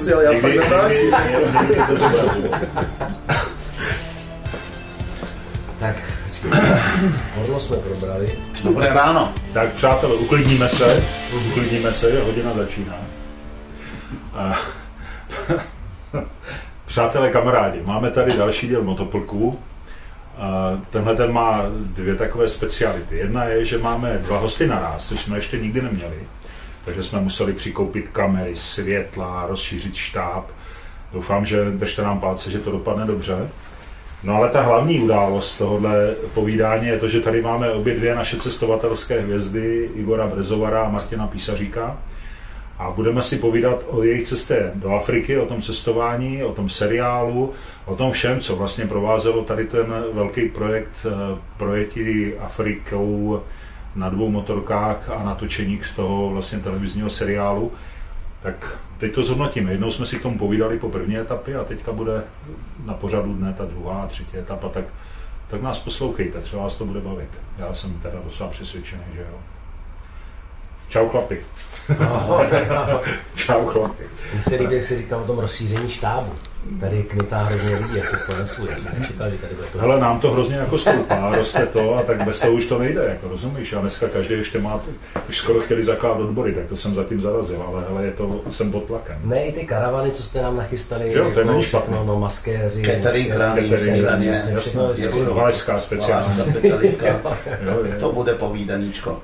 kluci, ale já fakt natáčím. Tak, Orlo jsme probrali. Dobré ráno. Tak přátelé, uklidníme se, uklidníme se, hodina začíná. A, přátelé, kamarádi, máme tady další díl motoplků. A tenhle ten má dvě takové speciality. Jedna je, že máme dva hosty naraz, což jsme ještě nikdy neměli. Takže jsme museli přikoupit kamery, světla, rozšířit štáb. Doufám, že držte nám palce, že to dopadne dobře. No ale ta hlavní událost tohohle povídání je to, že tady máme obě dvě naše cestovatelské hvězdy, Igora Brezovara a Martina Písaříka. A budeme si povídat o jejich cestě do Afriky, o tom cestování, o tom seriálu, o tom všem, co vlastně provázelo tady ten velký projekt eh, projetí Afrikou na dvou motorkách a natočení z toho vlastně televizního seriálu. Tak teď to zhodnotíme. Jednou jsme si k tomu povídali po první etapě a teďka bude na pořadu dne ta druhá a třetí etapa, tak, tak nás poslouchejte, třeba vás to bude bavit. Já jsem teda docela přesvědčený, že jo. Čau chlapi. Čau chlapi. Mně se líbí, jak se říká o tom rozšíření štábu. Tady kmitá hrozně lidí, jak se Slovensku. Já jsem nečekal, že tady bude to. Hele, nám to hrozně jako stoupá, roste to a tak bez toho už to nejde, jako rozumíš? A dneska každý ještě má, už skoro chtěli zakládat odbory, tak to jsem zatím zarazil, ale hele, je to, jsem pod tlakem. Ne, i ty karavany, co jste nám nachystali, Jo, to je není špatné. všechno, no, maskéři, Catering, catering, snídaně. speciální. Valašská specialitka. To bude povídaníčko.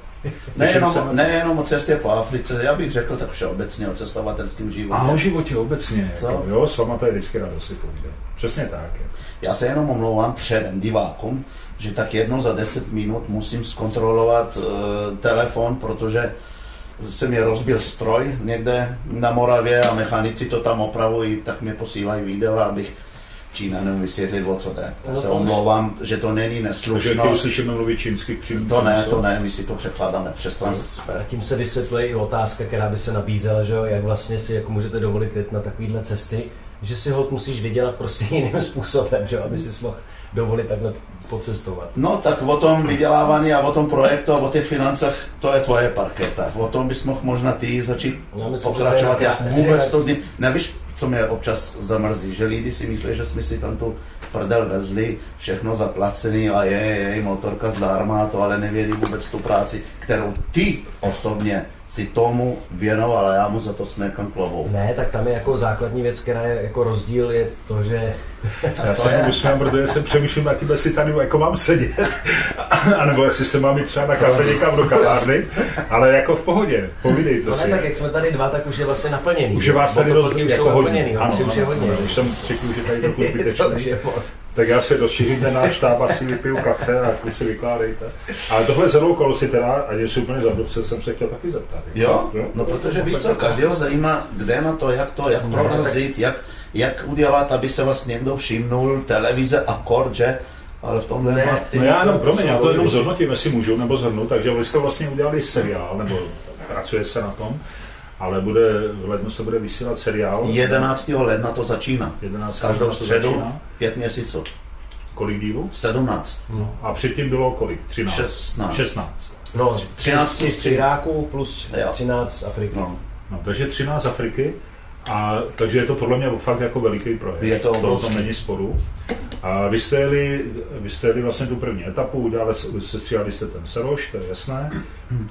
Nejenom, nejenom o cestě po Africe, já bych řekl tak všeobecně o cestovatelském životě. A o životě obecně, Co? jako, jo, s váma to je vždycky radost si povídat. Přesně tak. Je. Já se jenom omlouvám předem divákům, že tak jednou za 10 minut musím zkontrolovat e, telefon, protože se mi rozbil stroj někde na Moravě a mechanici to tam opravují, tak mi posílají video, abych Čínanům vysvětlit, o co jde. Já No se omlouvám, že to není Takže neslušnost. uslyšíme mluvit čínsky přímo. To ne, to ne, my si to překládáme přes trans. A tím se vysvětluje i otázka, která by se nabízela, že jo, jak vlastně si jako můžete dovolit jet na takovýhle cesty, že si ho musíš vydělat prostě jiným způsobem, že jo, aby si mohl dovolit takhle pocestovat. No tak o tom vydělávání a o tom projektu a o těch financech, to je tvoje parketa. O tom bys mohl možná ty začít Já myslím, pokračovat, jak vůbec to. Nevíš, co mě občas zamrzí, že lidi si myslí, že jsme si tam tu prdel vezli, všechno zaplacený a je, je, motorka zdarma, to ale nevědí vůbec tu práci, kterou ty osobně si tomu věnoval a já mu za to smekám klovou. Ne, tak tam je jako základní věc, která je jako rozdíl, je to, že Já to se je. jenom usmívám, protože jsem přemýšlel nad tím, jestli tady jako mám sedět, anebo jestli se mám jít třeba na kafe někam do kavárny, ale jako v pohodě, povídejte no ne, si. tak jak jsme tady dva, tak už je vlastně naplněný. Už je vás tady dost jako jsou hodně. ano, už je hodně. ano, už jsem řekl, že tady trochu to zbytečný. je. Tak já si rozšířím ten náš štáb, asi vypiju kafe a kluci vykládejte. Ale tohle zrovna okolností teda, a jestli úplně zabdobce, jsem se chtěl taky zeptat. Jo? No protože víš co, každého zajímá, kde na to, jak to, jak No, prorazit, jak, jak udělat, aby se vás někdo všimnul, televize, akord, že? Ale v tomhle Ne. ty- No já jenom, to promiň, já to jenom zhodnotím, jestli můžu nebo zhrnu, takže vy jste vlastně udělali seriál, nebo pracuje se na tom, ale bude, v lednu se bude vysílat seriál. 11. ledna to začíná. 11. Každou středu pět měsíců. Kolik dílů? 17. No. A předtím bylo kolik? 13. 16. 16. No, 13 tři plus z tři. Iráku plus Jo. 13 z Afriky. No. No, takže 13 Afriky. A, takže je to podle mě fakt jako veliký projekt. Je to to o tom obrovský. není sporu. A vy jste, jeli, vy jste jeli vlastně tu první etapu, udělali, sestříhali jste ten seroš, to je jasné.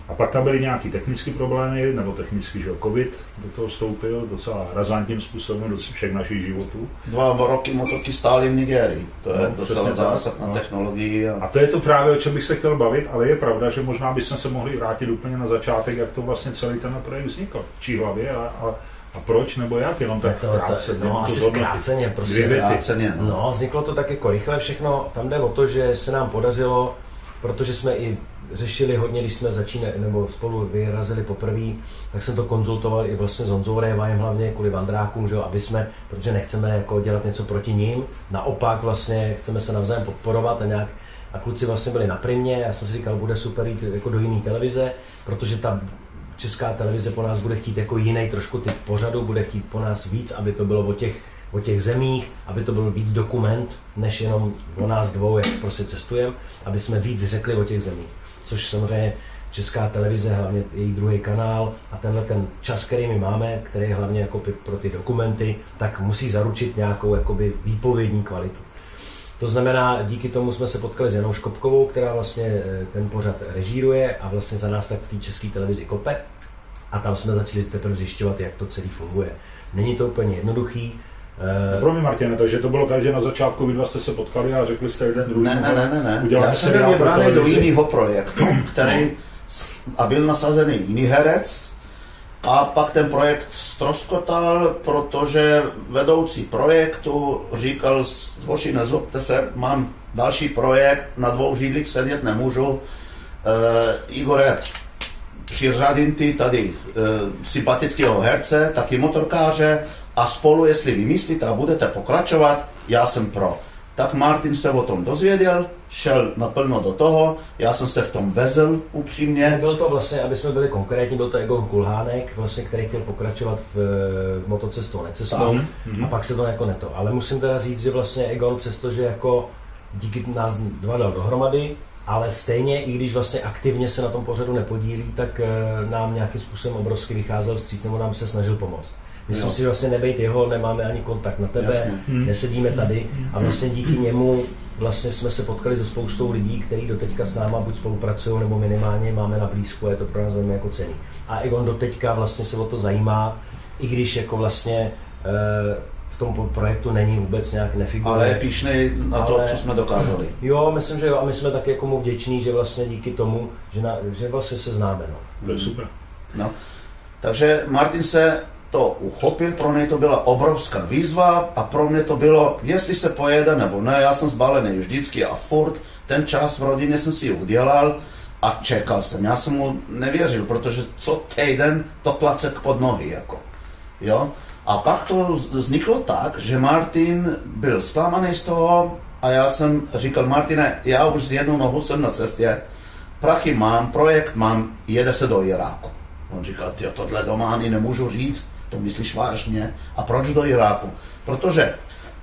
A pak tam byly nějaké technické problémy, nebo technický, že jo, covid do toho vstoupil docela razantním způsobem do všech našich životů. Dva roky motorky stály v Nigerii. To je No, docela zásah na No. technologii. A A... to je to právě, o čem bych se chtěl bavit, ale je pravda, že možná bychom se mohli vrátit úplně na začátek, jak to vlastně celý ten projekt vznikl, v čí hlavě a, a, a proč nebo jak, jenom tak to, krátce. to, no, to asi zhodnotit. zkráceně, prostě. Zkráceně, no. No, vzniklo to tak jako rychle všechno. Tam jde o to, že se nám podařilo, protože jsme i řešili hodně, když jsme začínali, nebo spolu vyrazili poprvé, tak jsem to konzultoval i vlastně s Honzou Révajem hlavně kvůli Vandrákům, že jo, aby jsme, protože nechceme jako dělat něco proti ním, naopak vlastně chceme se navzájem podporovat a nějak a kluci vlastně byli na primě, já jsem si říkal, bude super jít jako do jiné televize, protože ta česká televize po nás bude chtít jako jiný trošku typ pořadu, bude chtít po nás víc, aby to bylo o těch, o těch zemích, aby to byl víc dokument, než jenom o nás dvou, jak prostě cestujeme, aby jsme víc řekli o těch zemích. Což samozřejmě česká televize, hlavně její druhý kanál a tenhle ten čas, který my máme, který je hlavně jako pro ty dokumenty, tak musí zaručit nějakou jakoby výpovědní kvalitu. To znamená, díky tomu jsme se potkali s Janou Škopkovou, která vlastně eh, ten pořad režíruje a vlastně za nás tak v té české televizi kope. A tam jsme začali teprve zjišťovat, jak to celý funguje. Není to úplně jednoduchý. Uh, Pro mě, Martine, takže to bylo tak, že na začátku vy dva jste se potkali a řekli jste jeden druhý. Ne, ne, ne, ne. Já jsem byl vybraný do jiného projektu, který a byl nasazený jiný herec, a pak ten projekt stroskotal, protože vedoucí projektu říkal, hoši, nezlobte se, mám další projekt, na dvou židlích sedět nemůžu. E, Igore, přiřadím ty tady e, sympatického herce, taky motorkáře a spolu, jestli vymyslíte a budete pokračovat, já jsem pro. Tak Martin se o tom dozvěděl, šel naplno do toho, já jsem se v tom vezl upřímně. Byl to vlastně, aby jsme byli konkrétní, byl to Egon Kulhánek, vlastně, který chtěl pokračovat v, v motocestou, necestou mm-hmm. a pak se to jako neto. Ale musím teda říct, že vlastně Egon, přestože jako díky nás dva dal dohromady, ale stejně, i když vlastně aktivně se na tom pořadu nepodílí, tak eh, nám nějakým způsobem obrovsky vycházel vstříc, nebo nám se snažil pomoct. Myslím jo. si, že vlastně nebejt jeho, nemáme ani kontakt na tebe, Jasně. nesedíme tady a vlastně díky němu vlastně jsme se potkali se spoustou lidí, kteří do teďka s náma buď spolupracují, nebo minimálně máme na blízku, je to pro nás velmi jako cený. A Egon do teďka vlastně se o to zajímá, i když jako vlastně e, v tom projektu není vůbec nějak nefiguruje. Ale je píšnej na to, ale, co jsme dokázali. Jo, myslím, že jo. A my jsme taky jako mu vděční, že vlastně díky tomu, že, na, že vlastně se známe. No. To je super. No. Takže Martin se to uchopil, pro něj to byla obrovská výzva a pro mě to bylo, jestli se pojede nebo ne, já jsem zbalený vždycky a furt, ten čas v rodině jsem si udělal a čekal jsem. Já jsem mu nevěřil, protože co týden to klacek pod nohy, jako. Jo? A pak to vzniklo tak, že Martin byl zklamaný z toho a já jsem říkal, Martine, já už z jednou nohu jsem na cestě, prachy mám, projekt mám, jede se do Iráku. On říkal, ty tohle doma ani nemůžu říct, to myslíš vážně? A proč do Iráku? Protože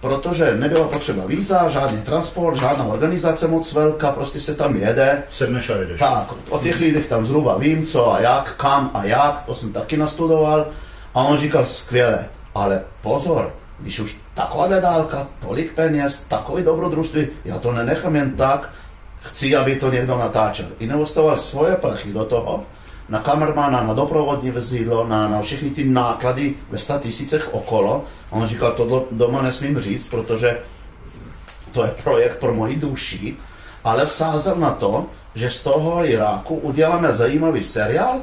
protože nebyla potřeba víza, žádný transport, žádná organizace moc velká, prostě se tam jede. Sedneš a jedeš. Tak, o těch lidech tam zhruba vím, co a jak, kam a jak, to jsem taky nastudoval. A on říkal, skvěle, ale pozor, když už taková dálka, tolik peněz, takový dobrodružství, já to nenechám jen tak, chci, aby to někdo natáčel. Investoval svoje prachy do toho, na kamermana, na doprovodní vezidlo, na, na všechny ty náklady ve 100 tisícech okolo. A on říkal, to doma nesmím říct, protože to je projekt pro moji duši, ale vsázel na to, že z toho Iráku uděláme zajímavý seriál,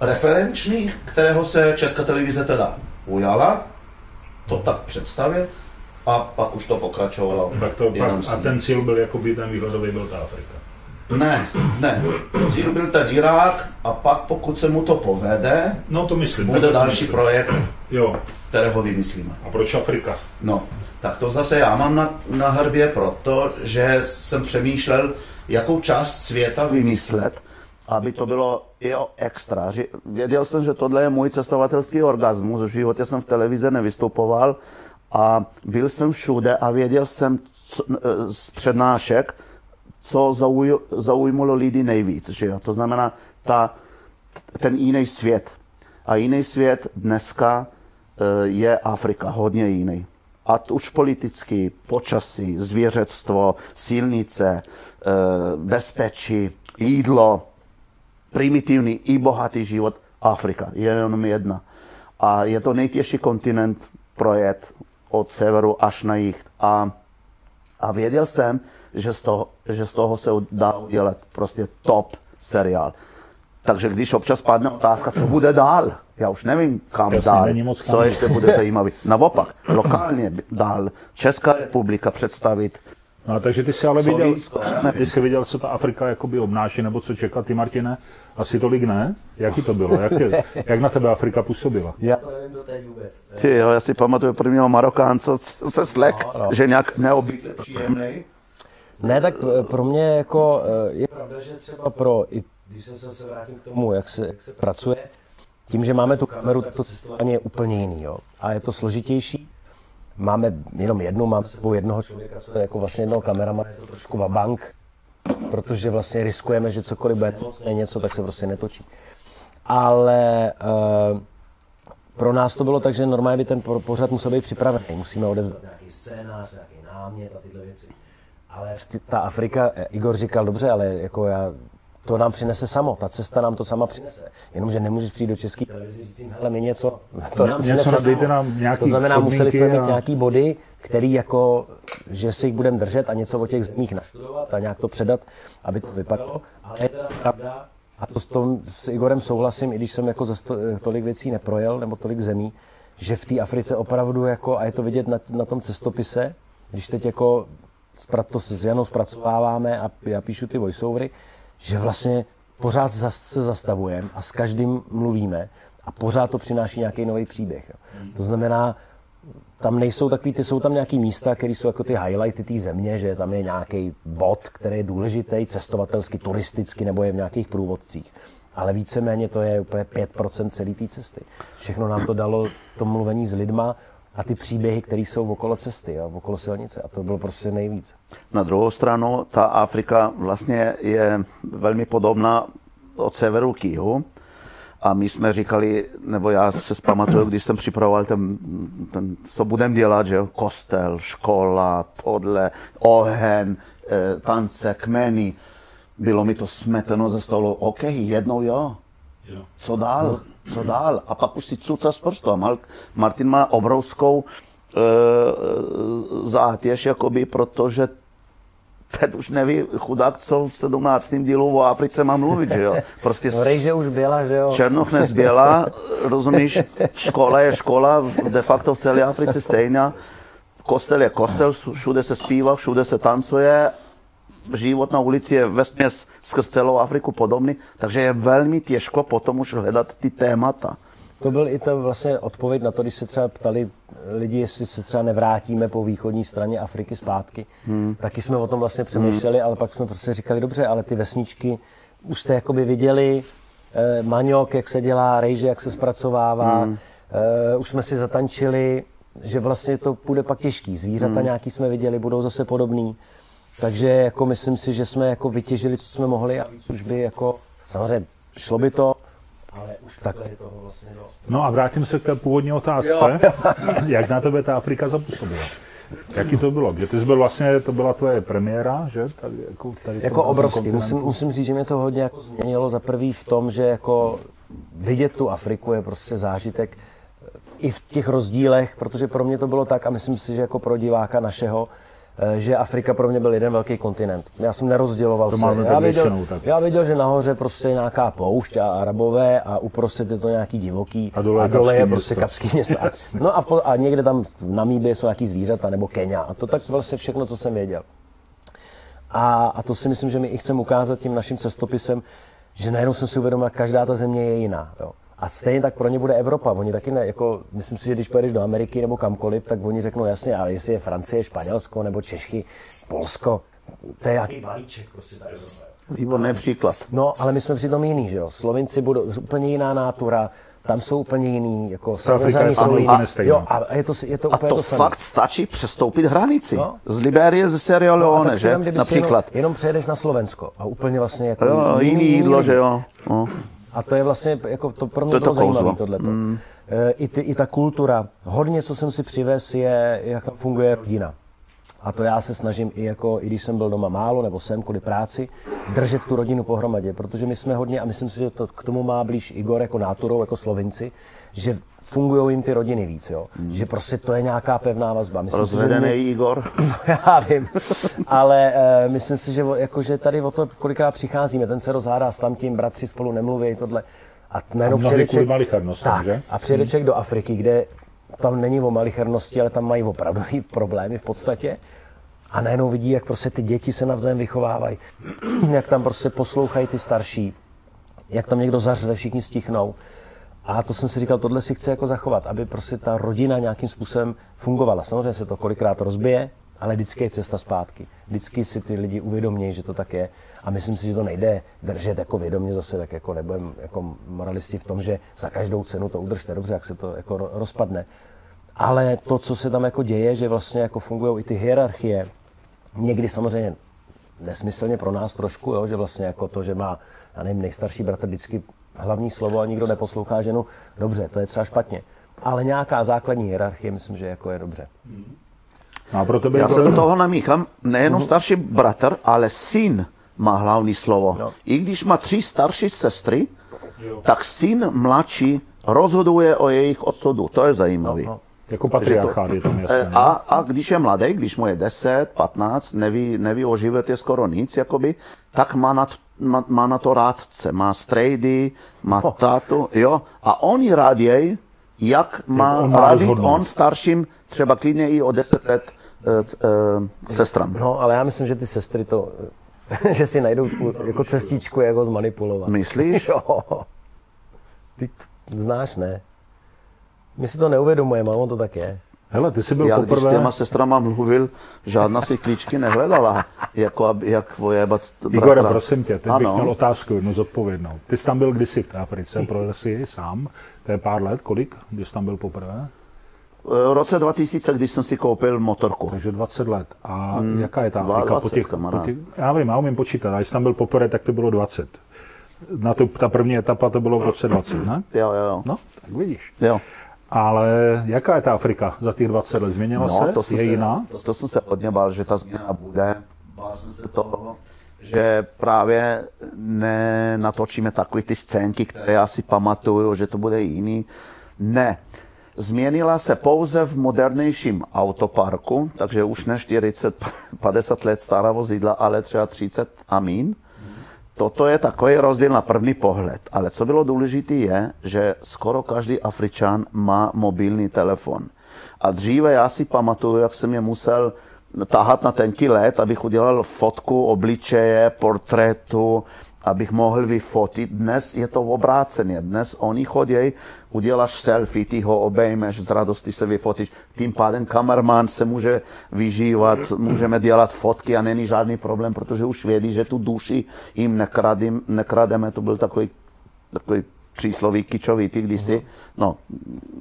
referenční, kterého se Česká televize teda ujala, to tak představil, a pak už to pokračovalo. Tak to pak, a ten cíl byl, jako by ten výhledový byl ta Afrika. Ne, ne. Cíl byl ten Irák a pak pokud se mu to povede, no to myslím, bude další myslím. projekt, jo. kterého vymyslíme. A proč Afrika? No, tak to zase já mám na, na hrbě proto, že jsem přemýšlel, jakou část světa vymyslet, aby to bylo jo extra. Věděl jsem, že tohle je můj cestovatelský orgasmus. V životě jsem v televizi nevystupoval a byl jsem všude a věděl jsem co, z přednášek, co zauj, zaujmulo lidi nejvíc. Že jo? To znamená ta, ten jiný svět. A jiný svět dneska e, je Afrika, hodně jiný. A už politicky, počasí, zvěřectvo, silnice, e, bezpečí, jídlo, primitivní i bohatý život, Afrika je jenom jedna. A je to nejtěžší kontinent projet od severu až na jih. A, a věděl jsem, že z toho, že z toho se dá udělat prostě top seriál. Takže když občas padne otázka, co bude dál, já už nevím, kam Jasně, dál, co ještě bude zajímavý. Naopak, lokálně dál Česká republika představit. No, takže ty jsi ale viděl, ty jsi viděl, co ta Afrika jakoby obnáší, nebo co čeká ty, Martine? Asi tolik ne? Jaký to bylo? Jak, tě, jak na tebe Afrika působila? Já to nevím doteď vůbec. Ty jo, já si pamatuju prvního Marokánce, se slek, no, no. že nějak neobvykle příjemný. Ne, tak eh, pro mě jako eh, je pravda, že třeba pro, i když se vrátím k tomu, jak se, jak se pracuje, tím, že máme tu kameru, tak to cestování je úplně jiný, jo. A je to složitější. Máme jenom jednu, máme sebou jednoho člověka, co je jako vlastně jednoho kameramana, je to trošku vabank. protože vlastně riskujeme, že cokoliv bude nemocné něco, tak se prostě netočí. Ale uh, pro nás to bylo tak, že normálně by ten pořad musel být připravený. Musíme odezdat nějaký scénář, nějaký námět a tyhle věci. Ale ta Afrika, eh, Igor říkal, dobře, ale jako já, to nám přinese samo, ta cesta nám to sama přinese. Jenomže nemůžeš přijít do české televize říct jim, hele, my něco, to nám něco přinese samo. Nám nějaký to znamená, museli jsme mít a... nějaký body, který jako, že si jich budeme držet a něco o těch zemích naštudovat a nějak to předat, aby to vypadalo. Ale je teda pravda, a to s, tom, s Igorem souhlasím, i když jsem jako za sto, tolik věcí neprojel, nebo tolik zemí, že v té Africe opravdu jako, a je to vidět na, na tom cestopise, když teď jako to s Janou zpracováváme a já píšu ty voiceovery, že vlastně pořád se zastavujeme a s každým mluvíme a pořád to přináší nějaký nový příběh. To znamená, tam nejsou takový, ty jsou tam nějaký místa, které jsou jako ty highlighty té země, že tam je nějaký bod, který je důležitý, cestovatelsky, turisticky, nebo je v nějakých průvodcích. Ale víceméně to je úplně 5% celé té cesty. Všechno nám to dalo to mluvení s lidma a ty příběhy, které jsou okolo cesty, jo, okolo silnice. A to bylo prostě nejvíc. Na druhou stranu, ta Afrika vlastně je velmi podobná od severu k jihu. A my jsme říkali, nebo já se zpamatuju, když jsem připravoval ten, ten co budem dělat, že kostel, škola, tohle, ohen, eh, tance, kmeny. Bylo mi to smeteno ze stolu. OK, jednou jo. Co dál? No. Co dál? A pak už si cuca z prstu. A Martin má obrovskou e, zátěž, jakoby, protože teď už neví chudák, co v 17. dílu o Africe má mluvit, že jo. Prostě no, rejže už byla, že jo. Černoch nezběla, rozumíš, škola je škola, de facto v celé Africe stejná. Kostel je kostel, všude se zpívá, všude se tancuje život na ulici je vesměs skrz celou Afriku podobný, takže je velmi těžko potom už hledat ty témata. To byl i to vlastně odpověď na to, když se třeba ptali lidi, jestli se třeba nevrátíme po východní straně Afriky zpátky. Hmm. Taky jsme o tom vlastně přemýšleli, hmm. ale pak jsme prostě říkali, dobře, ale ty vesničky už jste jakoby viděli, eh, maňok, jak se dělá, rejže, jak se zpracovává, hmm. eh, už jsme si zatančili, že vlastně to bude pak těžký. Zvířata hmm. nějaký jsme viděli, budou zase podobný. Takže jako myslím si, že jsme jako vytěžili, co jsme mohli a už by jako, samozřejmě šlo by to, ale už toho vlastně dost. No a vrátím se k té původní otázce. Jo. Jak na tebe ta Afrika zapůsobila? Jaký to bylo? Kde ty jsi byl vlastně, to byla tvoje premiéra, že? Tady, jako, tady jako obrovský. Musím, musím říct, že mě to hodně jako změnilo za prvý v tom, že jako vidět tu Afriku je prostě zážitek i v těch rozdílech, protože pro mě to bylo tak a myslím si, že jako pro diváka našeho, Eh, že Afrika pro mě byl jeden velký kontinent. Já jsem nerozděloval to se. Já věděl, já věděl, že nahoře prostě je nějaká poušť a arabové a uprostřed je to nějaký divoký a dole, a dole je prostě kapský město. No a, po, a někde tam v Namíbě jsou nějaký zvířata nebo Kenia. A to tak vlastně všechno, co jsem věděl. A, a to si myslím, že my i chceme ukázat tím naším cestopisem, že najednou jsem si uvědomil, že každá ta země je jiná. Jo. A stejně tak pro ně bude Evropa. Oni taky ne, jako, myslím si, že když pojedeš do Ameriky nebo kamkoliv, tak oni řeknou jasně, ale jestli je Francie, Španělsko nebo Čechy, Polsko, to je jaký balíček prostě tady Výborný příklad. No, ale my jsme přitom jiný, že jo. Slovinci budou úplně jiná nátura, tam jsou úplně jiný, jako Severzaní jsou jiný. A, jo, a je to, je to a úplně to, to fakt stačí přestoupit hranici. No. Z Liberie ze Sierra Leone, no, že? Například. Jenom, jenom přejedeš na Slovensko a úplně vlastně jako jo, jiný, jiný jídlo, že jo. No. A to je vlastně, jako to pro mě to bylo to zajímavé tohleto. Mm. E, I, ty, I ta kultura. Hodně, co jsem si přivez, je, jak tam funguje rodina. A to já se snažím i jako, i když jsem byl doma málo, nebo jsem kvůli práci, držet tu rodinu pohromadě, protože my jsme hodně, a myslím si, že to k tomu má blíž Igor jako náturou, jako slovinci, že fungují jim ty rodiny víc, jo? Hmm. že prostě to je nějaká pevná vazba. Myslím Rozvedený si, že. Igor. já vím, ale uh, myslím si, že, jako, že tady o to kolikrát přicházíme, ten se rozhádá s tamtím, bratři spolu nemluví, tohle. A najednou přijede člověk, tak, že? a přijede hmm. člověk do Afriky, kde tam není o malichernosti, ale tam mají opravdu problémy v podstatě. A najednou vidí, jak prostě ty děti se navzájem vychovávají, jak tam prostě poslouchají ty starší, jak tam někdo zařve, všichni stichnou. A to jsem si říkal, tohle si chci jako zachovat, aby prostě ta rodina nějakým způsobem fungovala. Samozřejmě se to kolikrát rozbije, ale vždycky je cesta zpátky. Vždycky si ty lidi uvědomí, že to tak je. A myslím si, že to nejde držet jako vědomě zase, tak jako nebudem jako moralisti v tom, že za každou cenu to udržte dobře, jak se to jako rozpadne. Ale to, co se tam jako děje, že vlastně jako fungují i ty hierarchie, někdy samozřejmě nesmyslně pro nás trošku, jo, že vlastně jako to, že má, já nevím, nejstarší bratr vždycky hlavní slovo a nikdo neposlouchá ženu, dobře, to je třeba špatně. Ale nějaká základní hierarchie, myslím, že jako je dobře. No a pro tebe Já se to- do toho namíchám, nejenom starší bratr, ale syn má hlavní slovo. No. I když má tři starší sestry, tak syn mladší rozhoduje o jejich osudu. To je zajímavé. No, jako patriarchát je tam jasně. Eh, A, a když je mladý, když mu je 10, 15, neví, neví o životě skoro nic, jakoby, tak má na, t- má, má na to rádce, má strejdy, má Oh. tátu, jo, a oni raději, jak má on má radit rozhodnout. on starším, třeba klidně i o 10 let eh, eh, sestram. No, ale já myslím, že ty sestry to, že si najdou tu, jako cestičku, jak ho zmanipulovat. Myslíš? Jo. Ty znáš, ne? My si to neuvědomujeme, ale on to tak je. Hele, ty jsi byl Já když s poprvé... těma sestrama mluvil, žádná si klíčky nehledala, jako aby, jak vojebat Igore, prosím tě, teď bych Ano. měl otázku jednu zodpovědnou. Ty jsi tam byl kdysi v té Africe, projel jsi sám, to je pár let, kolik, když jsi tam byl poprvé? V roce 2000, když jsem si koupil motorku. Takže 20 let. A jaká je ta Afrika 22, po těch, po těch... Já vím, já umím počítat, a když tam byl poprvé, tak to bylo 20. Na tu, ta první etapa to bylo v roce 20, ne? Jo, jo, jo. No, tak vidíš. jo. Ale jaká je ta Afrika za těch 20 let? Změnila se? No, jsem je se, jiná? To, to jsem se hodně bál, že ta změna bude. Bál jsem se toho, že právě nenatočíme takové ty scénky, které já si pamatuju, že to bude jiný. Ne. Změnila se pouze v modernějším autoparku, takže už ne 40-50 let stará vozidla, ale třeba 30 a mín. Toto je takový rozdíl na první pohled, ale co bylo důležité je, že skoro každý Afričan má mobilní telefon. A dříve já si pamatuju, jak jsem je musel tahat na tenký let, abych udělal fotku obličeje, portrétu, abych mohl vyfotit. Dnes je to obráceně. Dnes oni chodí, uděláš selfie, ty ho obejmeš, z radosti se vyfotíš. Tím pádem kamerman se může vyžívat, můžeme dělat fotky a není žádný problém, protože už vědí, že tu duši jim nekradím, nekrademe. To byl takový, takový přísloví kičový, ty kdysi, no,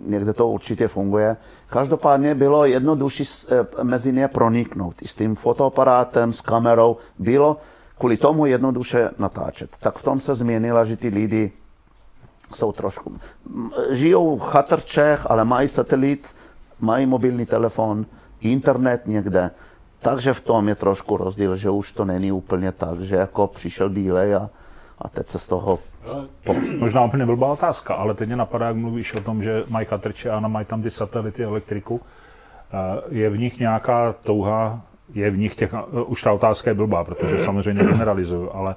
někde to určitě funguje. Každopádně bylo jednodušší eh, mezi ně proniknout. I s tím fotoaparátem, s kamerou, bylo kvůli tomu jednoduše natáčet. Tak v tom se změnila, že ty lidi jsou trošku, žijou v chatrčech, ale mají satelit, mají mobilní telefon, internet někde. Takže v tom je trošku rozdíl, že už to není úplně tak, že jako přišel bílej a, a teď se z toho Možná úplně blbá otázka, ale teď mě napadá, jak mluvíš o tom, že mají chatrče a mají tam ty satelity, elektriku. Eh, Je v nich nějaká touha, je v nich těch, eh, už ta otázka je blbá, protože samozřejmě generalizuju, ale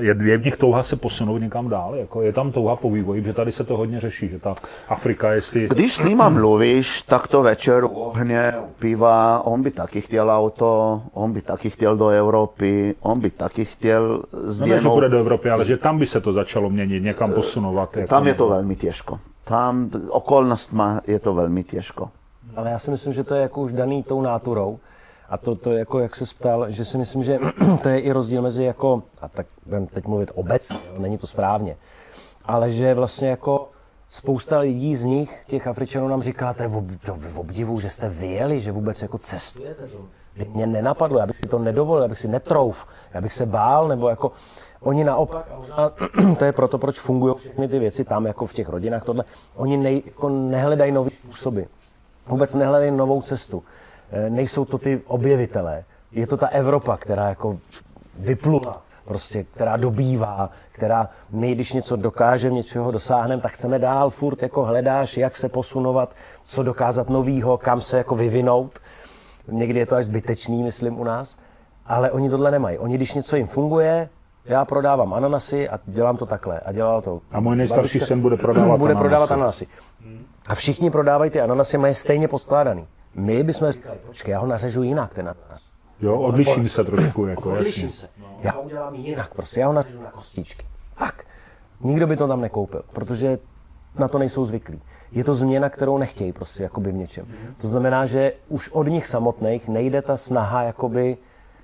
je, je v nich touha se posunout někam dál? Jako je tam touha po vývoji, že tady se to hodně řeší, že ta Afrika, jestli... Když s nima mluvíš, tak to večer u ohně, u piva, on by taky chtěl auto, on by taky chtěl do Evropy, on by taky chtěl No ne, že půjde do Evropy, ale že tam by se to začalo měnit, někam posunovat. Jako Tam je to velmi těžko. Tam okolnostma je to velmi těžko. Ale já si myslím, že to je jako už daný tou náturou. A to, to jako, jak se ptal, že si myslím, že to je i rozdíl mezi jako, a tak budeme teď mluvit obecně, není to správně, ale že vlastně jako spousta lidí z nich, těch Afričanů nám říká, to je v, obdivu, že jste vyjeli, že vůbec jako cestujete. To mě nenapadlo, já bych si to nedovolil, já bych si netrouf, já bych se bál, nebo jako oni naopak, a to je proto, proč fungují všechny ty věci tam, jako v těch rodinách, tohle, oni nej, jako nehledají nové způsoby, vůbec nehledají novou cestu. Eh, Nejsou to ty objevitelé. Je to ta Evropa, která jako vyplula, prostě, která dobývá, která my, když něco dokážeme, něčeho dosáhneme, tak chceme dál, furt jako hledáš, jak se posunovat, co dokázat novýho, kam se jako vyvinout. Někdy je to až zbytečný, myslím, u nás. Ale oni tohle nemají. Oni, když něco jim funguje, já prodávám ananasy a dělám to takhle. A dělal to. A můj nejstarší syn bude prodávat bude ananasy. prodávat ananasy. A všichni prodávají ty ananasy, mají stejně poskládaný. My bychom počkej, já ho nařežu jinak, ten ananas. Jo, odliším se trošku, jako Odliším se. Já ho udělám jinak, prostě já ho nařežu na kostičky. Tak. Nikdo by to tam nekoupil, protože na to nejsou zvyklí. Je to změna, kterou nechtějí prostě jakoby v něčem. To znamená, že už od nich samotných nejde ta snaha jakoby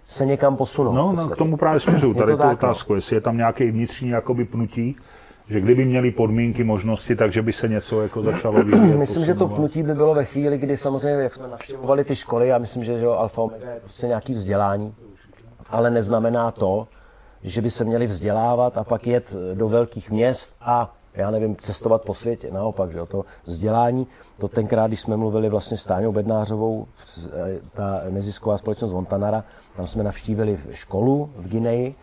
se někam posunout. No, no, k tomu právě směřuju, tady to tu tak, no. otázku, jestli je tam nějaký vnitřní jakoby pnutí, že kdyby měli podmínky, možnosti, takže by se něco jako začalo vyvíjet. Myslím, že to posunovat. pnutí by bylo ve chvíli, kdy samozřejmě, jak jsme navštěvovali ty školy, já myslím, že, že jo, Alfa Omega je prostě nějaký vzdělání. ale neznamená to, že by se měli vzdělávat a pak jet do velkých měst a já nevím, cestovat po světě. Naopak, že to vzdělání, to tenkrát, když jsme mluvili vlastně s Táňou Bednářovou, ta nezisková společnost Montanara, tam jsme navštívili školu v Gineji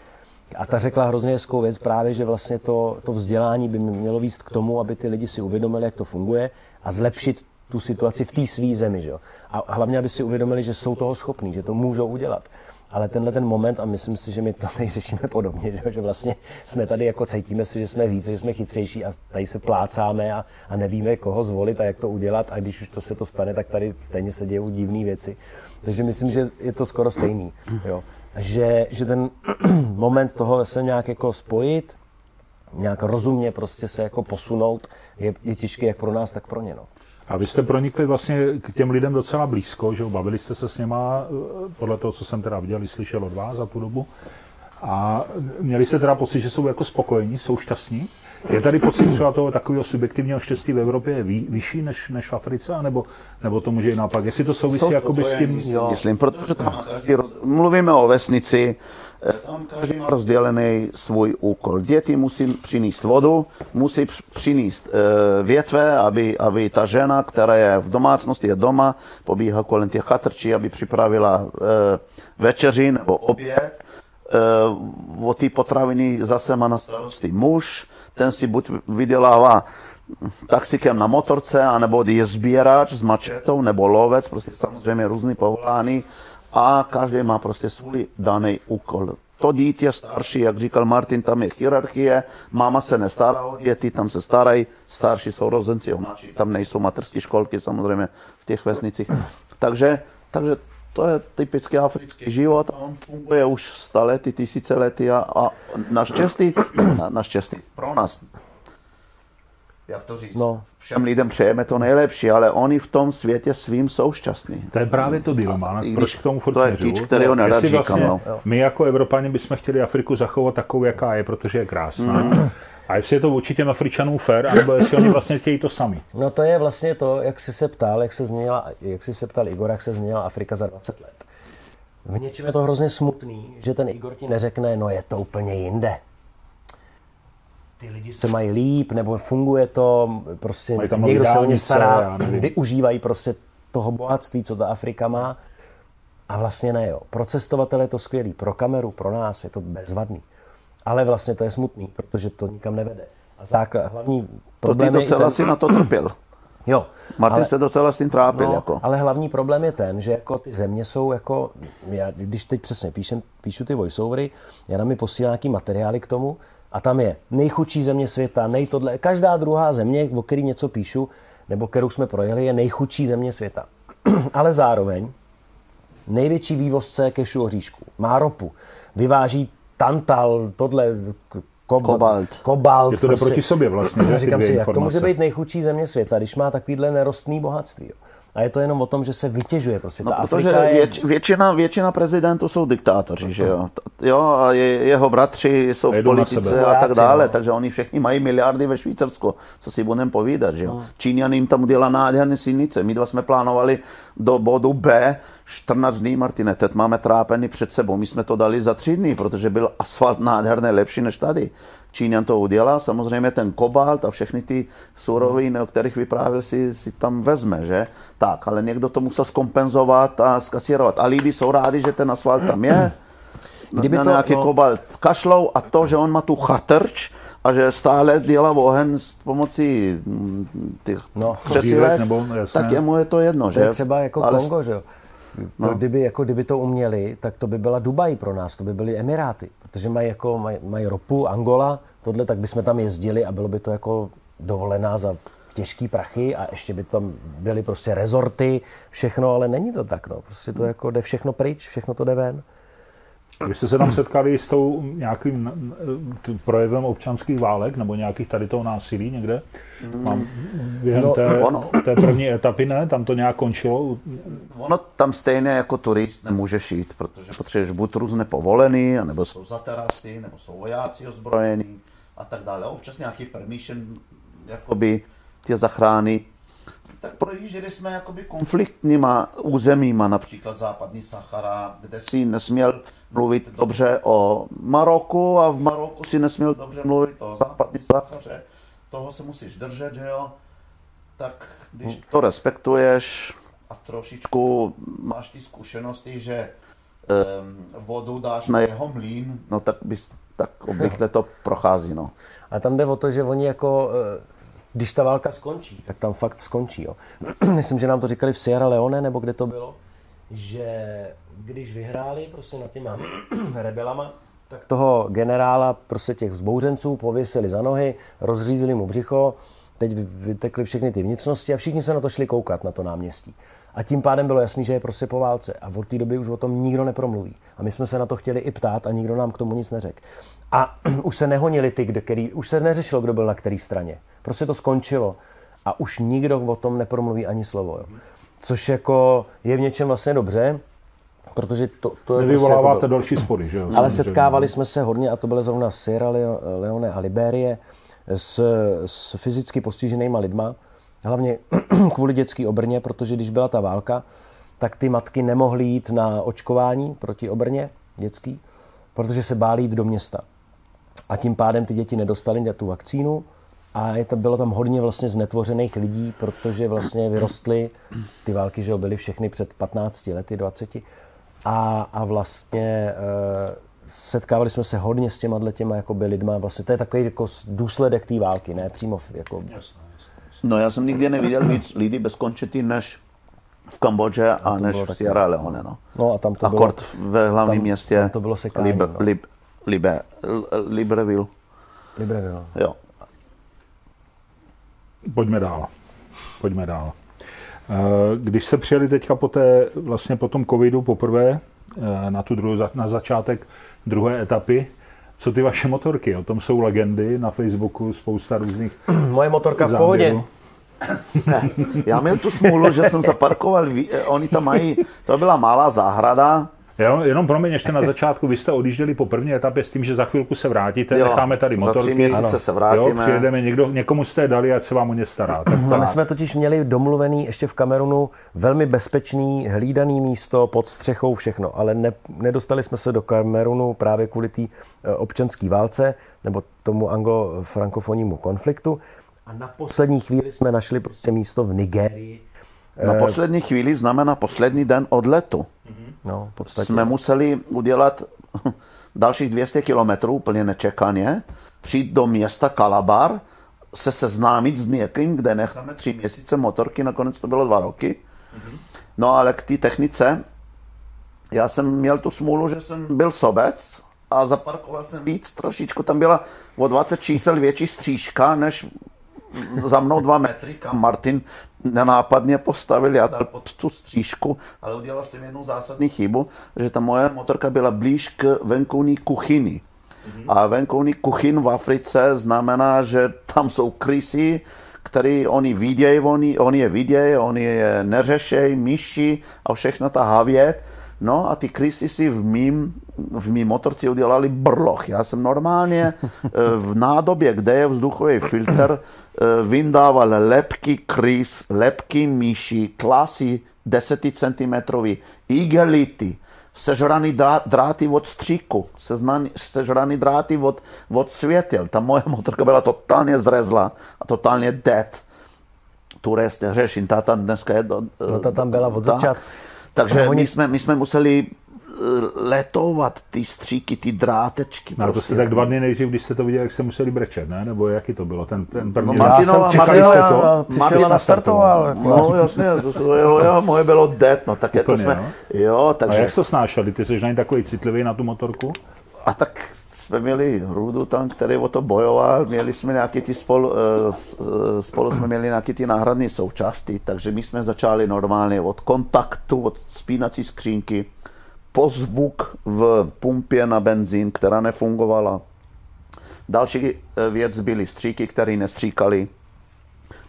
a ta řekla hrozně hezkou věc právě, že vlastně to, to vzdělání by mělo víc k tomu, aby ty lidi si uvědomili, jak to funguje a zlepšit tu situaci v té své zemi. Že? A hlavně, aby si uvědomili, že jsou toho schopní, že to můžou udělat. Ale tenhle ten moment, a myslím si, že my to řešíme podobně, že, že vlastně jsme tady jako cítíme si, že jsme více, že jsme chytřejší a tady se plácáme a, a nevíme, koho zvolit a jak to udělat a když už to se to stane, tak tady stejně se dějou divné věci. Takže myslím, že je to skoro stejný. Jo. Že, že ten moment toho se nějak jako spojit, nějak rozumně prostě se jako posunout, je, je těžké jak pro nás, tak pro ně. No. A vy jste pronikli vlastně k těm lidem docela blízko, že bavili jste se s něma, eh, podle toho, co jsem teda viděl, slyšel od vás za tu dobu. A měli jste teda pocit, že jsou jako spokojení, jsou šťastní? Je tady pocit třeba toho takového subjektivního štěstí v Evropě vý, vyšší než, než v Africe, nebo, nebo to může i naopak? Jestli to souvisí jakoby s tím... Jo. Myslím, protože tam mluvíme o vesnici, tam každý má rozdělený svůj úkol. Děti musí přinést vodu, musí přinést eh, větve, aby, aby ta žena, která je v domácnosti, je doma, pobíhá kolem těch chatrčí, aby připravila eh, večeři nebo oběd. O ty potraviny zase má na starosti muž, ten si buď vydělává taxikem na motorce, anebo je sběrač s mačetou, nebo lovec, prostě samozřejmě různý povolání a každý má prostě svůj daný úkol. To dítě starší, jak říkal Martin, tam je hierarchie, máma se nestará o děti, tam se starají starší sourozenci, onáči, tam nejsou materské školky samozřejmě v těch vesnicích. Takže, takže to je typický africký život a on funguje už stalety, tisíce lety a, a naštěstí, na, naštěstí pro nás jak to říct, no. všem lidem přejeme to nejlepší, ale oni v tom světě svým jsou šťastní. To je právě to dilema, proč k tomu furt To je kýč, který ho nerad říkám. Vlastně no. My jako Evropani bychom chtěli Afriku zachovat takovou, jaká je, protože je krásná. Mm. A jestli je to vůči těm Afričanům fair, nebo jestli oni vlastně chtějí to sami. No to je vlastně to, jak jsi se ptal, jak se změnila, jak jsi se ptal Igor, jak se změnila Afrika za 20 let. V něčem je to hrozně smutný, že ten Igor ti neřekne, no je to úplně jinde ty lidi se mají líp, nebo funguje to, prostě někdo se o ně stará, využívají prostě toho bohatství, co ta Afrika má. A vlastně ne, jo. Pro cestovatele je to skvělý, pro kameru, pro nás je to bezvadný. Ale vlastně to je smutný, protože to nikam nevede. A základ, hlavní problém to ty docela ten... si na to trpěl. Jo. Martin ale, se docela s tím trápil. No, jako. Ale hlavní problém je ten, že jako ty země jsou jako, já, když teď přesně píšem, píšu ty voiceovery, já mi posílám nějaký materiály k tomu, a tam je nejchudší země světa, nej tohle. Každá druhá země, o který něco píšu, nebo kterou jsme projeli, je nejchudší země světa. Ale zároveň největší vývozce kešu oříšku. Má ropu. Vyváží tantal, tohle, kobalt. kobalt. Je to prostě. proti sobě vlastně. Já říkám si, jak to může být nejchudší země světa, když má takovýhle nerostný bohatství. Jo. A je to jenom o tom, že se vytěžuje. Prostě no, ta protože je... věč, většina, většina prezidentů jsou diktátoři, že jo. jo a je, jeho bratři jsou v politice a tak dále, no. takže oni všichni mají miliardy ve Švýcarsku, co si budeme povídat, že jo. No. Číňan jim tam udělá nádherné silnice. My dva jsme plánovali do bodu B 14 dní, Martine, teď máme trápený před sebou. My jsme to dali za tři dny, protože byl asfalt nádherný, lepší než tady. Číňan to udělá, samozřejmě ten kobalt a všechny ty suroviny, o kterých vyprávěl, si, si tam vezme, že? Tak, ale někdo to musel skompenzovat a skasírovat. A lidi jsou rádi, že ten asfalt tam je, Kdyby na to, nějaký no... kobalt kašlou a to, že on má tu chatrč a že stále dělá ohen s pomocí mm, těch no, přesílek, nebo, tak jemu je to jedno, že? To je třeba jako ale... Kongo, že jo? No. To, kdyby, jako, kdyby to uměli, tak to by byla Dubaj pro nás, to by byly Emiráty, protože mají, jako, mají, mají ropu, Angola, tohle, tak bychom tam jezdili a bylo by to jako dovolená za těžký prachy a ještě by tam byly prostě rezorty, všechno, ale není to tak, no. Prostě to jako jde všechno pryč, všechno to jde ven. Vy jste se tam setkali s tou nějakým projevem občanských válek nebo nějakých tady toho násilí někde? Mám během no, té, ono, té první etapy, ne? Tam to nějak končilo? Ono tam stejně jako turist nemůže šít, protože potřebuješ buď různé povolený, nebo jsou za terasy, nebo jsou vojáci ozbrojení a tak dále. Občas nějaký permission, jakoby tě zachrání. Tak projížděli jsme jakoby konfliktníma územíma, například západní Sahara, kde si nesměl mluvit dobře o Maroku a v Maroku si nesměl dobře mluvit o západní Sahaře. Toho se musíš držet, že jo? Tak když to respektuješ a trošičku máš ty zkušenosti, že um, vodu dáš na jeho mlín, no tak bys, tak obvykle to prochází, no. A tam jde o to, že oni jako, když ta válka skončí, tak tam fakt skončí. Jo. Myslím, že nám to říkali v Sierra Leone, nebo kde to bylo, že když vyhráli prostě nad těma rebelama, tak toho generála, prostě těch vzbouřenců, pověsili za nohy, rozřízli mu břicho, teď vytekly všechny ty vnitřnosti a všichni se na to šli koukat, na to náměstí. A tím pádem bylo jasný, že je prostě po válce. A od té doby už o tom nikdo nepromluví. A my jsme se na to chtěli i ptát a nikdo nám k tomu nic neřekl. A už se nehonili ty, kde, který, už se neřešilo, kdo byl na které straně. Prostě to skončilo. A už nikdo o tom nepromluví ani slovo. Jo. Což jako je v něčem vlastně dobře, protože to, to je Nevyvoláváte prostě jako, další spory, že jo? Ale setkávali jsme se hodně, a to byly zrovna Sierra Leone a Liberie, s, s fyzicky postiženýma lidma, hlavně kvůli dětské obrně, protože když byla ta válka, tak ty matky nemohly jít na očkování proti obrně dětský, protože se báli jít do města. A tím pádem ty děti nedostaly na tu vakcínu a je to, bylo tam hodně vlastně znetvořených lidí, protože vlastně vyrostly ty války, že byly všechny před 15 lety, 20. A, a vlastně e, setkávali jsme se hodně s těma těma jakoby lidma. Vlastně to je takový jako důsledek té války, ne přímo jako... No já jsem nikdy neviděl víc lidí bez končety než v Kambodži a, a než v Sierra Leone. No. no a tam to Akord bylo, ve hlavním městě tam to bylo sekání, Liber, no. Lib, Liber, Libreville. Libreville. Jo. Pojďme dál. Pojďme dál. Eh, když se přijeli teďka po, té, vlastně po tom covidu poprvé eh, na, tu druhou, na začátek druhé etapy, co ty vaše motorky? O tom jsou legendy na Facebooku, spousta různých Moje motorka v pohodě. Já měl tu smůlu, že jsem zaparkoval, oni tam mají, to byla malá zahrada, Jo, jenom pro mě ještě na začátku, vy jste odjížděli po první etapě s tím, že za chvilku se vrátíte, jo, necháme tady motorky. Za tři měsíce ano. se vrátíme. Jo, přijedeme, někdo, někomu jste dali, ať se vám o ně stará. Tak, tak. My jsme totiž měli domluvený ještě v Kamerunu velmi bezpečný, hlídaný místo pod střechou, všechno, ale ne, nedostali jsme se do Kamerunu právě kvůli té e, občanské válce nebo tomu anglo-frankofonnímu konfliktu. A na poslední chvíli jsme našli prostě místo v Nigerii. Na poslední chvíli znamená poslední den od letu. No, podstatě. Jsme museli udělat dalších 200 kilometrů úplně nečekaně, přijít do města Kalabar, se seznámit s někým, kde necháme tři měsíce motorky, nakonec to bylo dva roky. No ale k té technice, já jsem měl tu smůlu, že jsem byl sobec a zaparkoval jsem víc trošičku. Tam byla o 20 čísel větší střížka, než za mnou dva metry, kam Martin nenápadně postavil, já dal pod tu střížku, ale udělal jsem jednu zásadní chybu, že ta moje motorka byla blíž k venkovní kuchyni. Mm-hmm. A venkovní kuchyn v Africe znamená, že tam jsou krysy, který oni vidějí, oni, oni je vidějí, oni je neřešejí, myši a všechno ta havět. No a ty krysy si v mým, v mým motorci udělali brloch. Já jsem normálně eh, v nádobě, kde je vzduchový filtr, eh, vyndával lepky krys, lepky myši, klasy 10 cm, igelity, sežraný dráty od stříku, sežraný dráty od, od světel. Ta moje motorka byla totálně zrezla a totálně dead. Tu rest řeším, ta tam dneska je... Do, no ta tam byla od začátku. Takže my jsme, my jsme museli letovat ty stříky, ty drátečky. No, prostě. to jste tak dva dny nejdřív, když jste to viděli, jak jste museli brečet, ne? Nebo jaký to bylo? Ten, ten první no, Martinova, jste to? Přišel a nastartoval. No jasně, to, jo, jo, moje bylo dead, no tak jako Úplně, jsme, jo. takže... A jak to snášeli? Ty jsi na takový citlivý na tu motorku? A tak jsme měli Hrudu tam, který o to bojoval, měli jsme nějaký ty spolu, eh, spolu jsme měli nějaký ty náhradní součásti, takže my jsme začali normálně od kontaktu, od spínací skřínky, po zvuk v pumpě na benzín, která nefungovala. Další eh, věc byly stříky, které nestříkaly,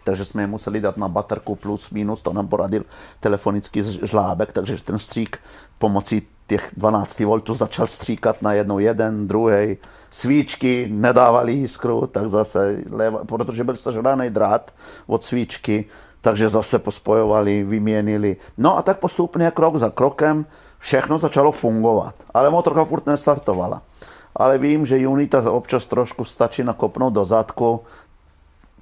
takže jsme je museli dát na baterku plus minus, to nám poradil telefonický žlábek, takže ten střík pomocí těch 12 V začal stříkat na jednou jeden, druhý. Svíčky nedávali jiskru, tak zase, leva, protože byl sežraný drát od svíčky, takže zase pospojovali, vyměnili. No a tak postupně krok za krokem všechno začalo fungovat. Ale motorka furt nestartovala. Ale vím, že Unita občas trošku stačí nakopnout do zadku.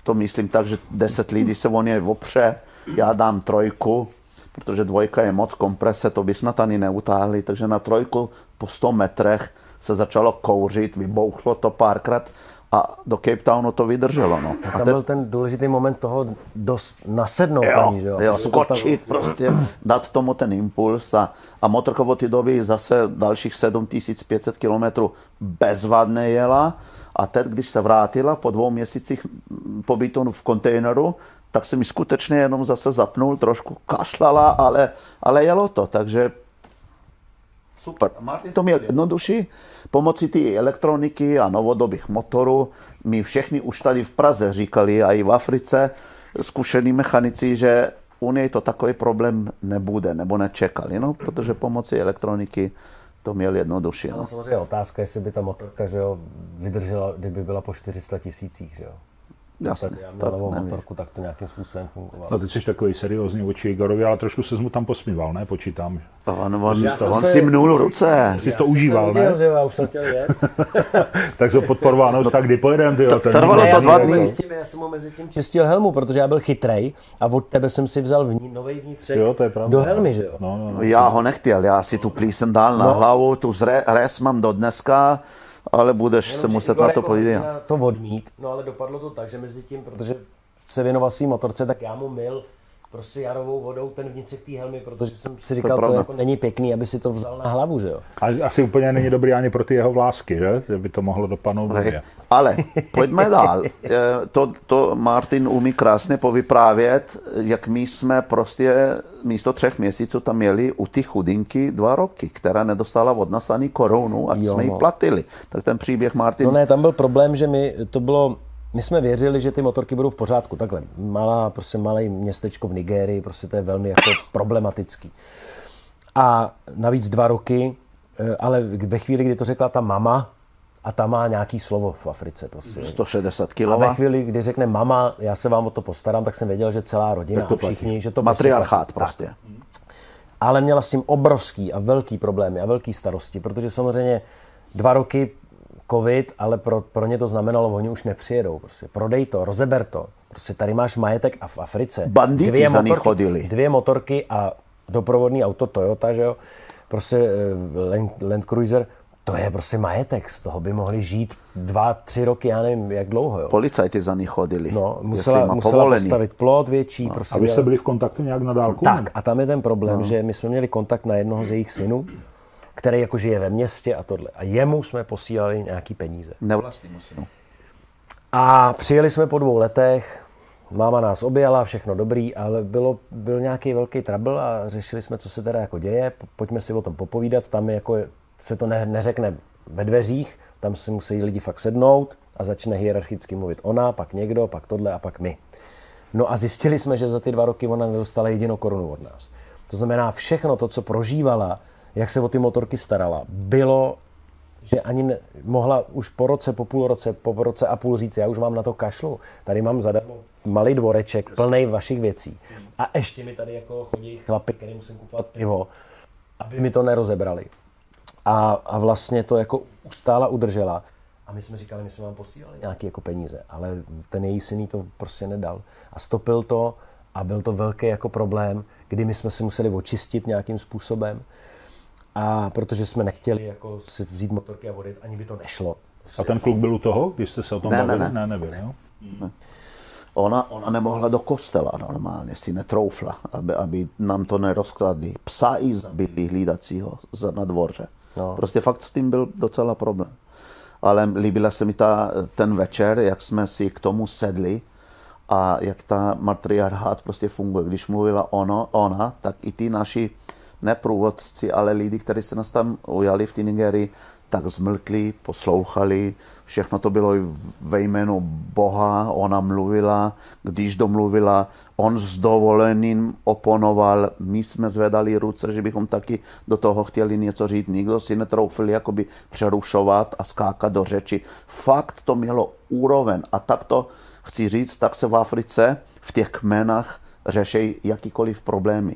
To myslím tak, že 10 lidí se o něj opře, já dám trojku, protože dvojka je moc komprese, to by snad ani neutáhli, takže na trojku po 100 metrech se začalo kouřit, vybouchlo to párkrát a do Cape Townu to vydrželo. No. A tam ten... byl ten důležitý moment toho dost nasednout jo, ani, že jo? jo skočit tam... prostě, dát tomu ten impuls a, a motorka od té doby zase dalších 7500 km bezvadně jela a teď, když se vrátila po dvou měsících pobytu v kontejneru, tak se mi skutečně jenom zase zapnul, trošku kašlala, ale, ale jelo to, takže super. Martin to měl jednodušší, pomocí té elektroniky a novodobých motorů. My všichni už tady v Praze říkali a i v Africe zkušení mechanici, že u něj to takový problém nebude, nebo nečekali, no, protože pomocí elektroniky to měl jednodušší. No. Samozřejmě otázka, jestli by ta motorka že jo, vydržela, kdyby byla po 400 tisících. Že jo. Jasně, já měl novou motorku, tak to nějakým způsobem fungovalo. No ty jsi takový seriózní oči Igorovi, ale trošku se mu tam posmíval, ne? Počítám. On, on, to, on se... si mnul ruce. Jsi to užíval, ne? Uděl, že já už jsem chtěl jet. tak se podporoval, no, tak kdy pojedem, ty? Trvalo to dva dny. Já jsem mu mezi tím čistil helmu, protože já byl chytrej a od tebe jsem si vzal vní, nový vnitřek jo, to je pravda. do helmy, že jo? No, no, no. Já ho nechtěl, já si tu plísen dal na no. hlavu, tu res mám do dneska ale budeš Jenom, se muset na to podívat. to odmít, no ale dopadlo to tak, že mezi tím, protože se věnoval svým motorce, tak já mu mil prostě jarovou vodou ten vnitřek té helmy, protože jsem si říkal, to, to jako není pěkný, aby si to vzal na hlavu, že jo. A asi úplně není dobrý ani pro ty jeho vlásky, že? Že by to mohlo dopadnout blbě. Ale pojďme dál. Eh, to, to Martin umí krásně povyprávět, jak my jsme prostě místo třech měsíců tam měli u ty chudinky dva roky, která nedostala od nás ani korunu a jsme ji no. platili. Tak ten příběh Martin... No ne, tam byl problém, že mi to bylo my jsme věřili, že ty motorky budou v pořádku. Takhle, malá, prostě malé městečko v Nigérii, prostě to je velmi jako problematický. A navíc dva roky, eh, ale ve chvíli, kdy to řekla ta mama, a ta má nějaký slovo v Africe. Prostě. 160 kg. A ve chvíli, kdy řekne mama, já se vám o to postarám, tak jsem věděl, že celá rodina to a všichni, platí. že to Matriarchát prostě. prostě. Ale měla s tím obrovský a velký problémy a velký starosti, protože samozřejmě dva roky covid, ale pro, pro ně to znamenalo, oni už nepřijedou. Prostě prodej to, rozeber to. Prostě tady máš majetek a v Africe. Bandity dvě za motorky, chodili. Dvě motorky a doprovodný auto Toyota, že jo? Prostě uh, Land, Land Cruiser, to je prostě majetek, z toho by mohli žít dva, tři roky, já nevím, jak dlouho. Jo. Policajti za ní chodili. No, musela, musela postavit plot větší. No. Prostě, a vy jste byli v kontaktu nějak na dálku? Tak, a tam je ten problém, no. že my jsme měli kontakt na jednoho z jejich synů, který jako žije ve městě a tohle. A jemu jsme posílali nějaký peníze. Nevlastnímu synu. A přijeli jsme po dvou letech, máma nás objala, všechno dobrý, ale bylo, byl nějaký velký trouble a řešili jsme, co se teda jako děje, pojďme si o tom popovídat, tam jako se to ne, neřekne ve dveřích, tam si musí lidi fakt sednout a začne hierarchicky mluvit ona, pak někdo, pak tohle a pak my. No a zjistili jsme, že za ty dva roky ona nedostala jedinou korunu od nás. To znamená, všechno to, co prožívala, jak se o ty motorky starala, bylo, že ani ne, mohla už po roce, po půl roce, po roce a půl říct, já už mám na to kašlu. Tady mám zadarmo malý dvoreček plný vašich věcí. A ještě mi tady jako chodí chlapy, který musím kupovat pivo, aby mi to nerozebrali. A, a vlastně to jako ustála udržela. A my jsme říkali, my jsme vám posílali nějaké jako peníze, ale ten její syn to prostě nedal. A stopil to a byl to velký jako problém, kdy my jsme si museli očistit nějakým způsobem. A protože jsme nechtěli jako si vzít motorky a odjet, ani by to nešlo. A ten kluk byl u toho, když jste se o tom ne, bavili? Ne, ne, ne nebyl, jo? Ne. Ona, ona nemohla do kostela normálně, si netroufla, aby, aby nám to nerozkradli. Psa i zabili hlídacího na dvorze. No. Prostě fakt s tím byl docela problém. Ale líbila se mi ta, ten večer, jak jsme si k tomu sedli a jak ta matriarchát prostě funguje. Když mluvila ono, ona, tak i ty naši ne průvodci, ale lidi, kteří se nás tam ujali v té Nigerii, tak zmlkli, poslouchali, všechno to bylo ve jménu Boha, ona mluvila, když domluvila, on s dovolením oponoval, my jsme zvedali ruce, že bychom taky do toho chtěli něco říct, nikdo si netroufil jakoby přerušovat a skákat do řeči. Fakt to mělo úroveň. A tak to chci říct, tak se v Africe v těch kmenách řeší jakýkoliv problémy.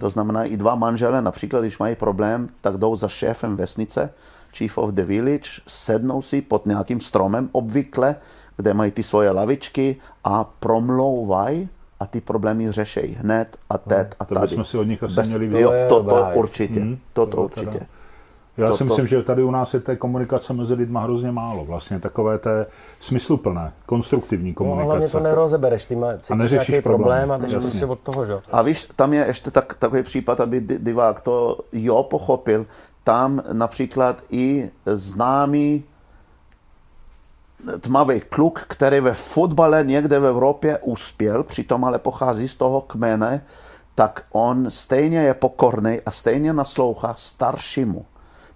To znamená, i dva manžele, například, když mají problém, tak jdou za šéfem vesnice, chief of the village, sednou si pod nějakým stromem obvykle, kde mají ty svoje lavičky a promlouvají a ty problémy řeší hned a teď a to tady. bychom si od nich asi Bez, měli jo, to, to určitě, Hmm, to, to to teda. Já to- si to- myslím, že tady u nás je té komunikace mezi lidma hrozně málo. Vlastně takové té smysluplné, konstruktivní No, hlavně komunikace. to nerozebereš, ty má, cítíš neřešíš nějaký problém. problém a jdeš prostě od toho, že? jo. A víš, tam je ještě tak, takový případ, aby di- divák to jo pochopil. Tam například i známý tmavý kluk, který ve fotbale někde v Evropě uspěl, přitom ale pochází z toho kmene, tak on stejně je pokorný a stejně naslouchá staršímu.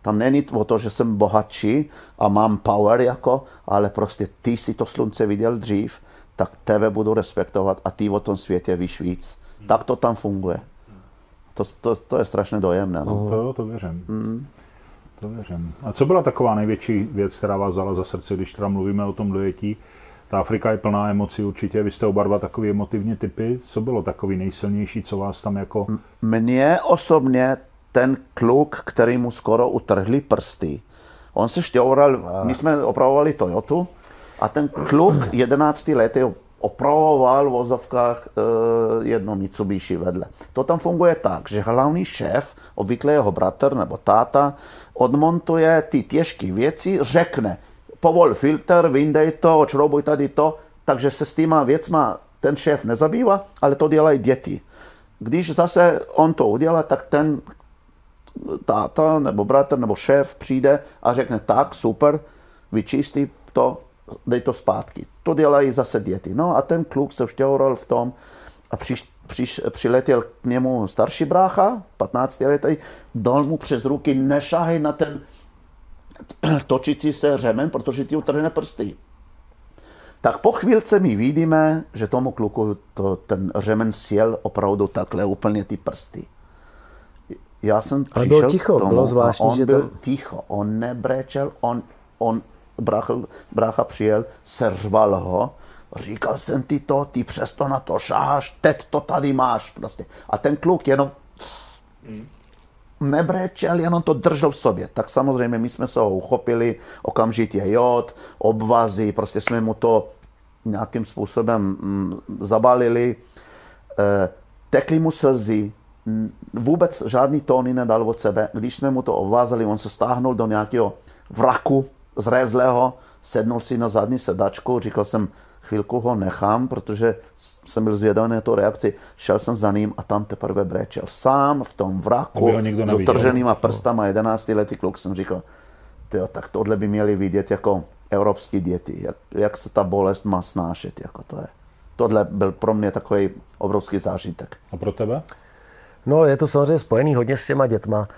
Tam není o to, že jsem bohatší a mám power jako, ale prostě ty si to slunce viděl dřív, tak tebe budu respektovat a ty o tom světě víš víc. Tak to tam funguje. To, to, to je strašně dojemné. No. To, to věřím. Mm. To věřím. A co byla taková největší věc, která vás vzala za srdce, když teda mluvíme o tom dojetí? Ta Afrika je plná emocí určitě, vy jste oba dva takový emotivní typy. Co bylo takový nejsilnější, co vás tam jako... Mně osobně ten kluk, který mu skoro utrhli prsty, on se šťoural, my jsme opravovali Toyotu a ten kluk 11 let opravoval v vozovkách e, jedno Mitsubishi vedle. To tam funguje tak, že hlavní šéf, obvykle jeho bratr nebo táta, odmontuje ty těžké věci, řekne, povol filtr, vyndej to, odšroubuj tady to, takže se s týma věcma ten šéf nezabývá, ale to dělají děti. Když zase on to udělá, tak ten táta nebo bratr nebo šéf přijde a řekne tak, super, vyčistí to, dej to zpátky. To dělají zase děti. No a ten kluk se šťoural v tom a přiš, přiš, přiletěl k němu starší brácha, 15 letý, dal mu přes ruky, nešahej na ten točící se řemen, protože ti utrhne prsty. Tak po chvílce my vidíme, že tomu kluku to, ten řemen sjel opravdu takhle úplně ty prsty. Já jsem Ale přišel bylo ticho, k tomu bylo zvláštní, on že byl to- ticho, on nebrečel, on, on brácha, brácha přijel, seřval ho, říkal jsem ti to, ty přesto na to šáháš, teď to tady máš prostě. A ten kluk jenom nebrečel, jenom to držel v sobě. Tak samozřejmě my jsme se ho uchopili, okamžitě jod, obvazy, prostě jsme mu to nějakým způsobem mm, zabalili. E, tekly mu slzy, vůbec žádný tóny nedal od sebe. Když jsme mu to obvázali, on se stáhnul do nějakého vraku zrezlého, sednul si na zadní sedačku, říkal jsem, chvilku ho nechám, protože jsem byl zvědavý na tu reakci, šel jsem za ním a tam teprve brečel. Sám v tom vraku, s utrženýma prstama, 11 letý kluk, jsem říkal, tyjo, tak tohle by měli vidět jako evropský děti, jak, jak se ta bolest má snášet, jako to je. Tohle byl pro mě takový obrovský zážitek. A pro tebe? No, je to samozřejmě spojený hodně s těma dětma.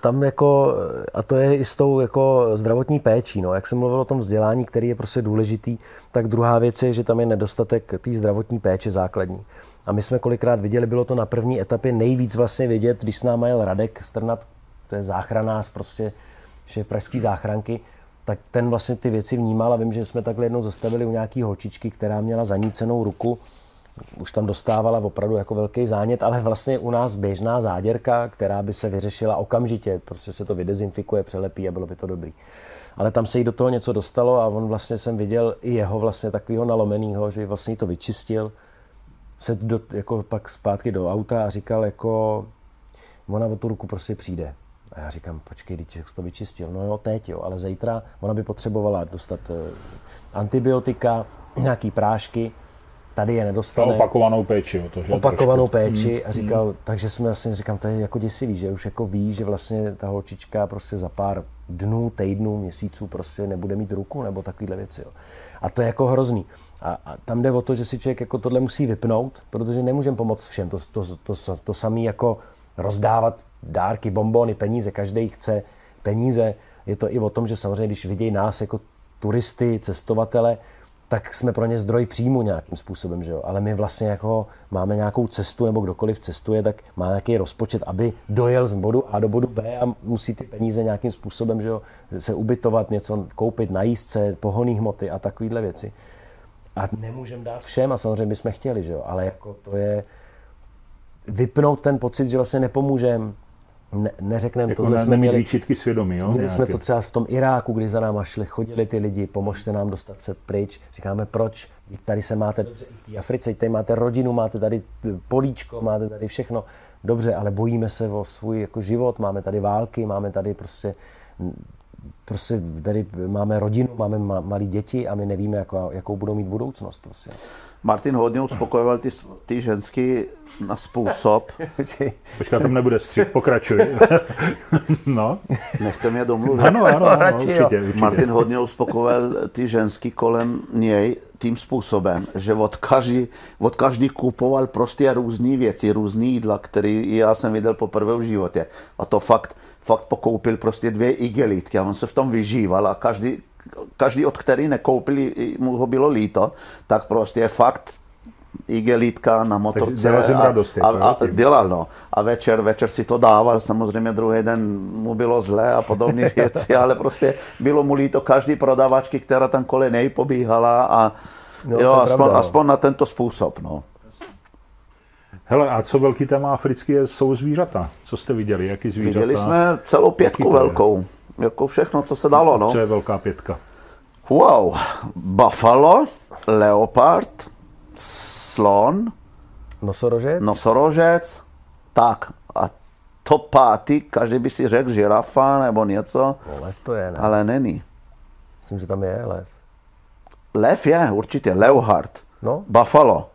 Tam jako, a to je i s tou jako zdravotní péčí, no. Jak jsem mluvil o tom vzdělání, který je prostě důležitý, tak druhá věc je, že tam je nedostatek té zdravotní péče základní. A my jsme kolikrát viděli, bylo to na první etapě nejvíc vlastně vidět, když s náma jel Radek Strnat, to je záchranář, prostě šéf pražský záchranky, tak ten vlastně ty věci vnímal a vím, že jsme takhle jednou zastavili u nějaký holčičky, která měla zanícenou ruku, už tam dostávala opravdu jako velký zánět, ale vlastně u nás běžná záděrka, která by se vyřešila okamžitě, prostě se to vydezinfikuje, přelepí a bylo by to dobrý. Ale tam se jí do toho něco dostalo a on vlastně jsem viděl i jeho vlastně takového nalomenýho, že vlastně to vyčistil, se do, jako pak zpátky do auta a říkal jako, ona o tu ruku prostě přijde. A já říkám, počkej, teď to vyčistil. No jo, teď jo, ale zítra ona by potřebovala dostat eh, antibiotika, nějaký prášky, tady je nedostane. opakovanou péči o to, že? opakovanou trošku. péči a říkal, takže jsme vlastně říkám, to je jako děsivý, že už jako ví, že vlastně ta holčička prostě za pár dnů, týdnů, měsíců prostě nebude mít ruku nebo takovéhle věci. Jo. A to je jako hrozný. A, a tam jde o to, že si člověk jako tohle musí vypnout, protože nemůžeme pomoct všem. To, to, to, to, to samé jako rozdávat dárky, bombony, peníze, každý chce peníze. Je to i o tom, že samozřejmě, když vidějí nás jako turisty, cestovatele, tak jsme pro ně zdroj příjmu nějakým způsobem, že jo? Ale my vlastně jako máme nějakou cestu, nebo kdokoliv cestuje, tak má nějaký rozpočet, aby dojel z bodu A do bodu B a musí ty peníze nějakým způsobem, že jo, se ubytovat, něco koupit na jízdce, pohonné hmoty a takovéhle věci. A nemůžeme dát všem a samozřejmě bychom chtěli, že jo? Ale jako to je, vypnout ten pocit, že vlastně nepomůžeme, ne, neřekneme Jako tohle jsme měli, výčitky svědomí, jo? Měli jsme to třeba v tom Iráku, kdy za náma šli, chodili ty lidi, pomožte nám dostat se pryč. Říkáme, proč? Tady se máte dobře i v té Africe, tady máte rodinu, máte tady políčko, máte tady všechno. Dobře, ale bojíme se o svůj jako život, máme tady války, máme tady prostě prostě tady máme rodinu, máme ma- malé děti a my nevíme, jakou, jakou budou mít budoucnost. Prostě. Martin hodně uspokojoval ty, ty ženský na způsob. Počkej. Tam nebude střih, pokračuj. no, Nechte mě domluvit. ano, ano, ano Radši určitě, určitě. Martin hodně uspokojoval ty ženský kolem něj tím způsobem, že od každý, od každý kupoval prostě různé věci, různé jídla, které já jsem viděl poprvé v životě. A to fakt, fakt pokoupil prostě dvě igelitky a on se v tom vyžíval a každý, každý od který nekoupil, i mu ho bylo líto, tak prostě fakt igelitka na motorce. dělal jsem a, radost, a, a, tím. dělal, no. A večer, večer si to dával, samozřejmě druhý den mu bylo zlé a podobné věci, ale prostě bylo mu líto každý prodavačky, která tam kolem něj pobíhala a No, jo, je aspoň, pravda, no. aspoň na tento způsob, no. Hele, a co velký téma africký je, jsou zvířata. Co jste viděli, jaký zvířata? Viděli jsme celou pětku to je? Jako všechno, co se dalo, no. Co je velká pětka? Wow, buffalo, leopard, slon, Nosorožec? nosorožec, tak a to pátý, každý by si řekl žirafa nebo něco, No, lev to je, ne? ale není. Myslím, že tam je lev. Lev je určitě, leopard, No, buffalo,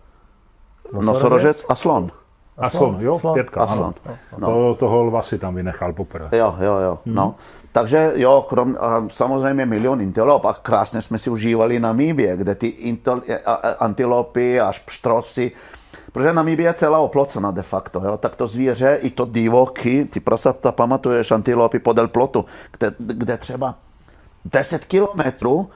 nosorožec? nosorožec a slon. A slon, jo, slon. pětka, A ano. slon. No. To, toho lva si tam vynechal poprvé. Jo, jo, jo. No. Takže jo, krom, a samozřejmě milion antilop a krásně jsme si užívali Namíbie, kde ty intel, a- a- antilopy až pštrosy, protože Namíbie je celá oplocena de facto, jo? tak to zvíře, i to divoky, ty prasata, pamatuješ antilopy podél plotu, kde, kde třeba 10 kilometrů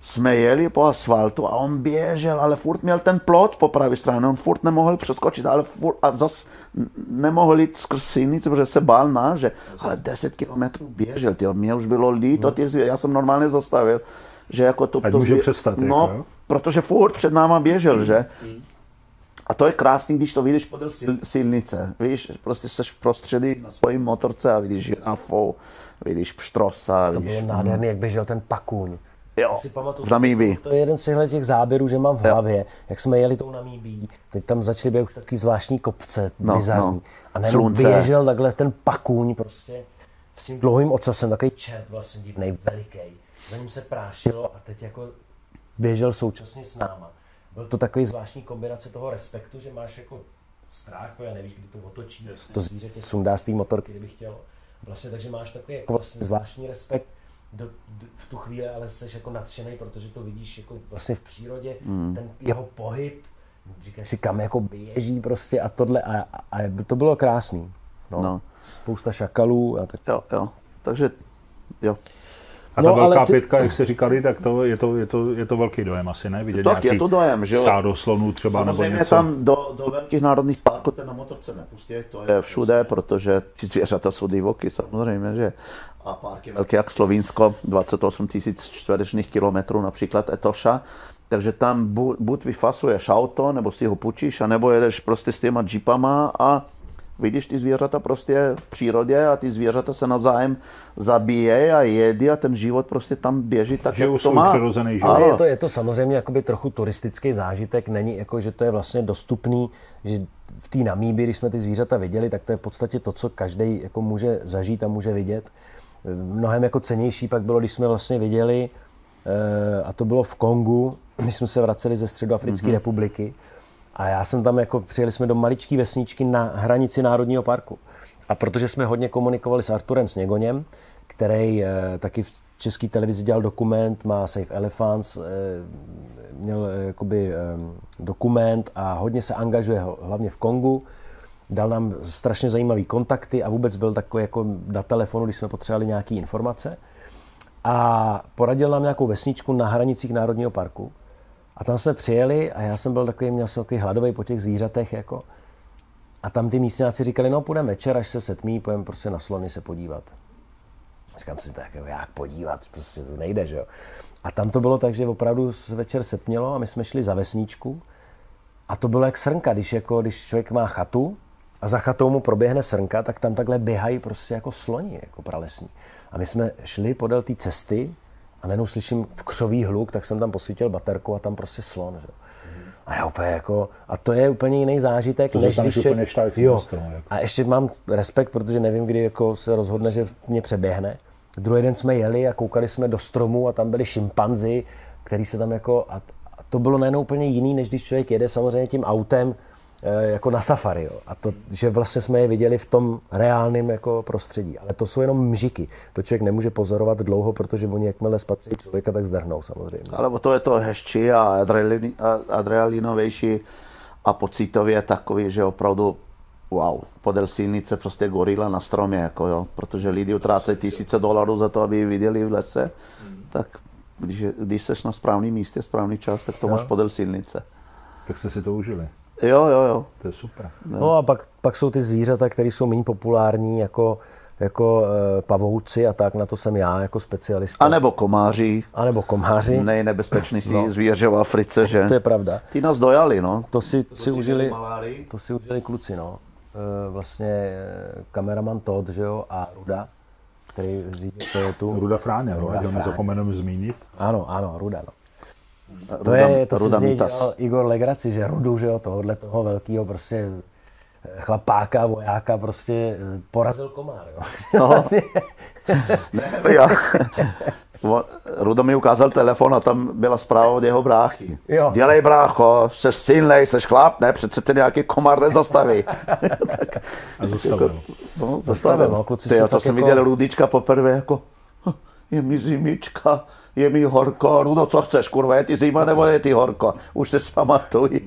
jsme jeli po asfaltu a on běžel, ale furt měl ten plot po pravé straně, on furt nemohl přeskočit, ale furt, a zas nemohl jít skrz silnici, protože se bál na, že, ale 10 kilometrů běžel, tyjo, mě už bylo líto těch zvěř, já jsem normálně zastavil, že jako to, Ať to může přestat, jako, no, jo? protože furt před náma běžel, že? A to je krásný, když to vidíš podél sil, silnice. Víš, prostě seš v prostředí na svojí motorce a vidíš žirafu, vidíš pštrosa, to vidíš... bylo nádherný, jak běžel ten pakuň. Jo, si pamatuju, v Namíbii. To je jeden z těch záběrů, že mám v hlavě, jak jsme jeli tou Namíbí, teď tam začaly být už takový zvláštní kopce, No, bizarní. no. A najednou běžel takhle ten pakuň prostě s tím dlouhým ocasem, takový čert vlastně divný, veliký. Za ním se prášilo a teď jako běžel současně s náma. Byl to takový zvláštní kombinace toho respektu, že máš jako strach, protože nevíš, kdy to otočí, to zvíře tě sundá z té motorky, kdyby chtělo. Vlastně, takže máš takový jako vlastně zvláštní respekt do, do, v tu chvíli, ale jsi jako nadšený, protože to vidíš jako vlastně v přírodě, mm. ten jeho pohyb, říkáš si, kam jako běží prostě a tohle a, a, a to bylo krásný. No. No. Spousta šakalů a tak. Jo, jo. Takže, jo. A ta No, velká ty- pětka, jak jste říkali, tak to je to, je to, je to velký dojem asi, ne? Vidět Tak je to dojem, že jo. Stádo slonů třeba nebo Samozřejmě něco. tam do, do velkých národních parků ten na motorce nepustí, to je všude, protože ty zvířata jsou divoky, samozřejmě, že a parky velké jak Slovinsko, 28 tisíc čtverečných kilometrů, například Etoša, takže tam bu, buď vyfasuješ auto, nebo si ho půjčíš, anebo jedeš prostě s těma jeepama a vidíš ty zvířata prostě v přírodě a ty zvířata se navzájem zabíjejí a jedí a ten život prostě tam běží tak, Žijou jak to má. přirozený život. Ale je to, je to samozřejmě jakoby trochu turistický zážitek, není jako, že to je vlastně dostupný, že v té Namíbi, když jsme ty zvířata viděli, tak to je v podstatě to, co každý jako může zažít a může vidět. Mnohem jako cenější pak bylo, když jsme vlastně viděli, eh, a to bylo v Kongu, když jsme se vraceli ze Středoafrické mm-hmm. republiky, a já jsem tam jako, přijeli jsme do maličké vesničky na hranici Národního parku. A protože jsme hodně komunikovali s Arturem Sněgoněm, který eh, taky v české televizi dělal dokument, má Safe Elephants, eh, měl eh, jakoby dokument a hodně se angažuje hlavně v Kongu. Dal nám strašně zajímavý kontakty a vůbec byl takový jako na telefonu, když jsme potřebovali nějaké informace. A poradil nám nějakou vesničku na hranicích Národního parku. A tam jsme přijeli a já jsem byl takový, měl jsem takový hladový po těch zvířatech. Jako. A tam ty místňáci říkali, no půjdeme večer, až se setmí, půjdeme prostě na slony se podívat. Říkám si, tak jak podívat, prostě to nejde, že jo. A tam to bylo tak, že opravdu se večer setmělo a my jsme šli za vesničku a to bylo jak srnka, když, jako, když člověk má chatu a za chatou mu proběhne srnka, tak tam takhle běhají prostě jako sloni, jako pralesní. A my jsme šli podél té cesty a najednou slyším v křový hluk, tak jsem tam posvítil baterku a tam prostě slon. Že? A já úplně jako, a to je úplně jiný zážitek, To než když úplně je, štajf jo. na stromu, jako. A ještě mám respekt, protože nevím, kdy jako se rozhodne, že mě přeběhne. Druhý den jsme jeli a koukali jsme do stromu a tam byli šimpanzi, který se tam jako, a, a to bylo najednou úplně jiný, než když člověk jede samozřejmě tím autem jako na safari. Jo. A to, že vlastně jsme je viděli v tom reálném jako prostředí. Ale to jsou jenom mžiky. To člověk nemůže pozorovat dlouho, protože oni jakmile spatří člověka, tak zdrhnou samozřejmě. Ale to je to hezčí a adrenalin- a adrenalinovější a pocitově takový, že opravdu wow, podél silnice prostě gorila na stromě, jako jo, protože lidi utrácejí tisíce dolarů za to, aby ji viděli v lese, tak když, když seš na správném místě, správný čas, tak to máš podél silnice. Tak jste si to užili. Jo, jo, jo. To je super. No a pak, pak jsou ty zvířata, které jsou méně populární, jako, jako e, pavouci a tak, na to jsem já jako specialista. A nebo komáři, A nebo komáři, nejnebezpečnější no. zvíře v Africe, že? to je pravda. Ty nás dojali, no. To si, to si užili, to si užili kluci, no. E, vlastně e, kameraman Todd, že jo, a Ruda, který řídí Toyotu. Ruda Fráně, no, Ruda ať ho. No, nezapomeneme zmínit. Ano, ano, Ruda, no. To Ruda, je, to Ruda si Igor Legraci, že Rudu, že jo, tohohle toho velkého prostě eh, chlapáka, vojáka prostě eh, porazil komár, jo. No. Vlastně- Já, on- Rudo mi ukázal telefon a tam byla zpráva od jeho bráchy. Jo. Dělej brácho, jsi silnej, jsi chlap, ne, přece ty nějaký komár nezastaví. A zastavil. No, Zastavil, no, kluci Ty, to tak jsem jako- viděl Rudička poprvé jako, "Hm, je mi zimička, je mi horko, Rudo, co chceš, kurva, je ti zima nebo je ti horko? Už se zpamatuj.